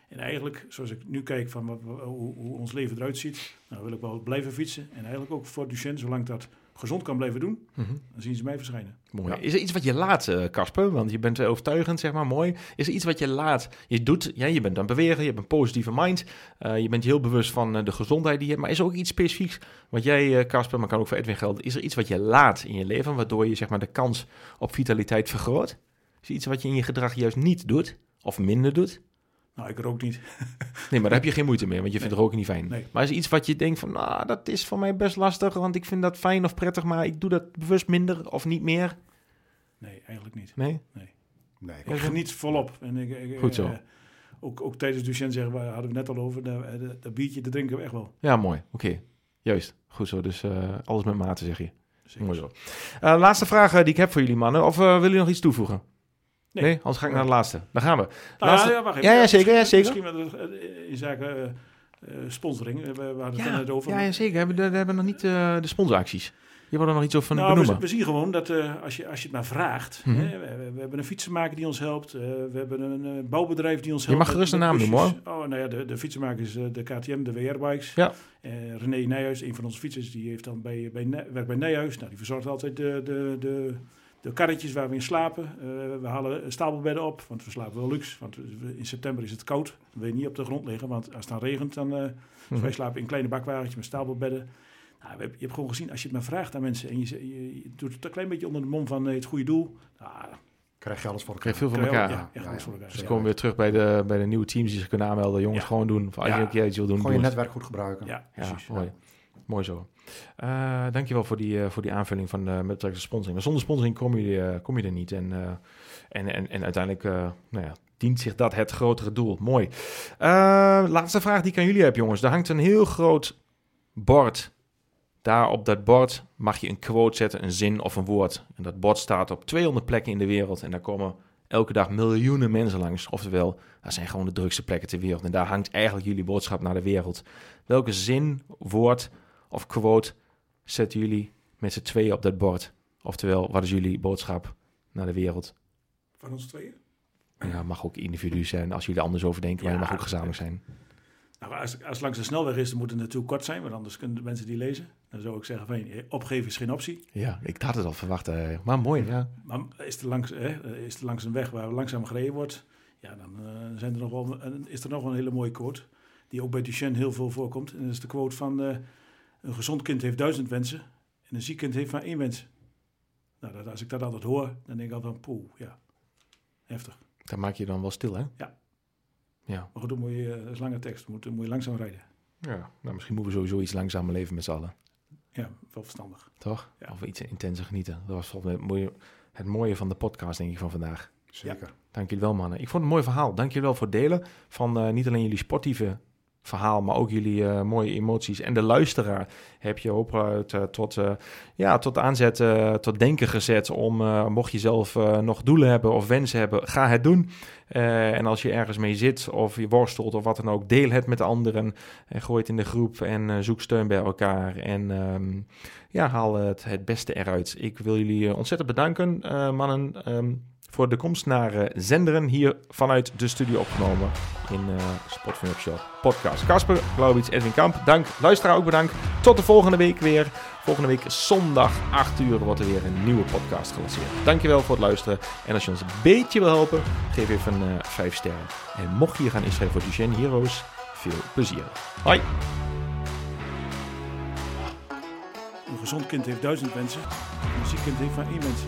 en eigenlijk, zoals ik nu kijk van wat, hoe, hoe ons leven eruit ziet, nou wil ik wel blijven fietsen. En eigenlijk ook voor Duchenne, zolang dat gezond kan blijven doen,
Mhm.
dan zien ze mij verschijnen.
Mooi.
Ja.
Is er iets wat je laat, eh, Casper? Want je bent eh, overtuigend, zeg maar, mooi. Is er iets wat je laat? Je doet, ja, je bent aan het bewegen, je hebt een positieve mind. eh, je bent heel bewust van de gezondheid die je hebt. Maar is er ook iets specifieks wat jij, eh, Casper, maar kan ook voor Edwin gelden. Is er iets wat je laat in je leven, waardoor je zeg maar, de kans op vitaliteit vergroot? Is er iets wat je in je gedrag juist niet doet? Of minder doet?
Nou, ik rook niet.
Nee, maar daar heb je geen moeite mee, want je vindt
Nee.
roken niet fijn.
Nee.
Maar is er iets wat je denkt van, nou, dat is voor mij best lastig, want ik vind dat fijn of prettig, maar ik doe dat bewust minder of niet meer?
Nee, eigenlijk niet.
Nee?
Nee,
Ik geniet volop. En ik, ik,
Goed zo.
eh, ook, ook tijdens Duchenne zeggen we, hadden we net al over, dat, eh, dat, biertje, dat drinken we echt wel.
Ja, mooi. Oké. Juist. Goed zo. Dus eh, alles met mate, zeg je.
Zeker.
Mooi zo. Eh, laatste vraag die ik heb voor jullie, mannen. Of eh, willen jullie nog iets toevoegen?
Nee.
Nee. Anders ga ik naar de laatste. Daar gaan we.
Nou,
Laatste-
ja, ja,
zeker, ja, zeker.
Misschien wel, eh, in zaken eh, eh, sponsoring. We, we hadden het
Ja,
net over.
ja, zeker. We hebben, we hebben nog niet eh, de sponsoracties. Je wil er nog iets over
Nou, we,
benoemen.
we zien gewoon dat eh, als, je, als je het maar vraagt.
Mhm.
hè, we, we hebben een fietsenmaker die ons helpt. eh, we hebben een eh, bouwbedrijf die ons
Je
helpt.
mag
met-
gerust een naam noemen,
busjes. Oh, nou ja, de, de fietsenmaker is eh, de KTM, de WR-bikes.
Ja.
Eh, René Nijhuis, een van onze fietsers, die heeft dan bij, bij, werkt bij Nijhuis. Nou, die verzorgt altijd de, de, de, de karretjes waar we in slapen. Eh, we halen stapelbedden op, want we slapen wel luxe. Want in september is het koud. Dan wil je niet op de grond liggen, want als het dan regent, dan... eh, dus wij slapen in kleine bakwagentjes met stapelbedden. Nou, je hebt gewoon gezien, als je het maar vraagt aan mensen en je, je, je doet het een klein beetje onder de mom van eh, het goede doel. Nou,
Krijg je alles voor
Krijg
elkaar.
veel voor
krijg je
elkaar.
wel- Ja, ja, alles voor elkaar.
Dus we komen weer terug bij de, bij de nieuwe teams die zich kunnen aanmelden. Jongens,
Ja.
gewoon doen. Of als je een keer iets wil doen,
Gewoon je netwerk goed gebruiken.
Ja,
Ja,
precies.
mooi. Mooi zo. Eh dankjewel voor die, eh, voor die aanvulling van de met betrekking tot sponsoring. Maar zonder sponsoring kom je, eh, kom je er niet. En, eh, en, en, en uiteindelijk eh, nou ja, dient zich dat het grotere doel. Mooi. Eh, laatste vraag die ik aan jullie heb, jongens. Er hangt een heel groot bord. Daar op dat bord mag je een quote zetten, een zin of een woord. En dat bord staat op 200 plekken in de wereld. En daar komen elke dag miljoenen mensen langs. Oftewel, dat zijn gewoon de drukste plekken ter wereld. En daar hangt eigenlijk jullie boodschap naar de wereld. Welke zin, woord of quote zetten jullie met z'n tweeën op dat bord? Oftewel, wat is jullie boodschap naar de wereld?
Van ons tweeën?
Ja, mag ook individu zijn als jullie anders over denken, maar het mag ook gezamenlijk zijn.
Nou, als, als langs de snelweg is, dan moet het natuurlijk kort zijn, want anders kunnen de mensen die lezen. Dan zou ik zeggen, van, opgeven is geen optie.
Ja, ik had het al verwacht. eh, maar mooi, ja.
Maar is er langs, is er langs een weg waar langzaam gereden wordt, ja, dan eh, zijn er nog wel, is er nog wel een hele mooie quote. Die ook bij Duchenne heel veel voorkomt. En dat is de quote van, eh, een gezond kind heeft duizend wensen en een ziek kind heeft maar één wens. Nou, dat, als ik dat altijd hoor, dan denk ik altijd van, poeh, ja, heftig.
Daar maak je dan wel stil, hè?
Ja.
Ja,
Maar goed, dan moet je, eh, dat is lange tekst, dan moet, dan moet je langzaam rijden.
ja. Nou, misschien moeten we sowieso iets langzamer leven met z'n allen.
Ja, wel verstandig.
Toch?
Ja.
Of iets intenser genieten. Dat was volgens mij het mooie, het mooie van de podcast, denk ik, van vandaag.
Zeker.
Dank jullie wel, mannen. Ik vond het een mooi verhaal. Dank jullie wel voor het delen van eh, niet alleen jullie sportieve verhaal, maar ook jullie eh, mooie emoties. En de luisteraar heb je hopelijk eh, tot, eh, ja, tot aanzet, tot denken gezet om, mocht je zelf nog doelen hebben of wensen hebben, ga het doen. En als je ergens mee zit of je worstelt of wat dan ook, deel het met anderen en gooi het in de groep en zoek steun bij elkaar. En ehm, ja, haal het, het beste eruit. Ik wil jullie ontzettend bedanken, mannen. ehm, voor de komst naar eh, Zenderen, hier vanuit de studio opgenomen in eh Sport van Show podcast. Kasper, Glaubits, Edwin Kamp, dank. Luisteraar ook bedankt. Tot de volgende week weer. Volgende week zondag 8 uur wordt er weer een nieuwe podcast gelanceerd. Dankjewel voor het luisteren. En als je ons een beetje wil helpen, geef even eh 5 sterren. En mocht je je gaan inschrijven voor Duchenne Heroes, veel plezier. Hoi!
Een gezond kind heeft duizend wensen. Een ziek kind heeft maar één wens.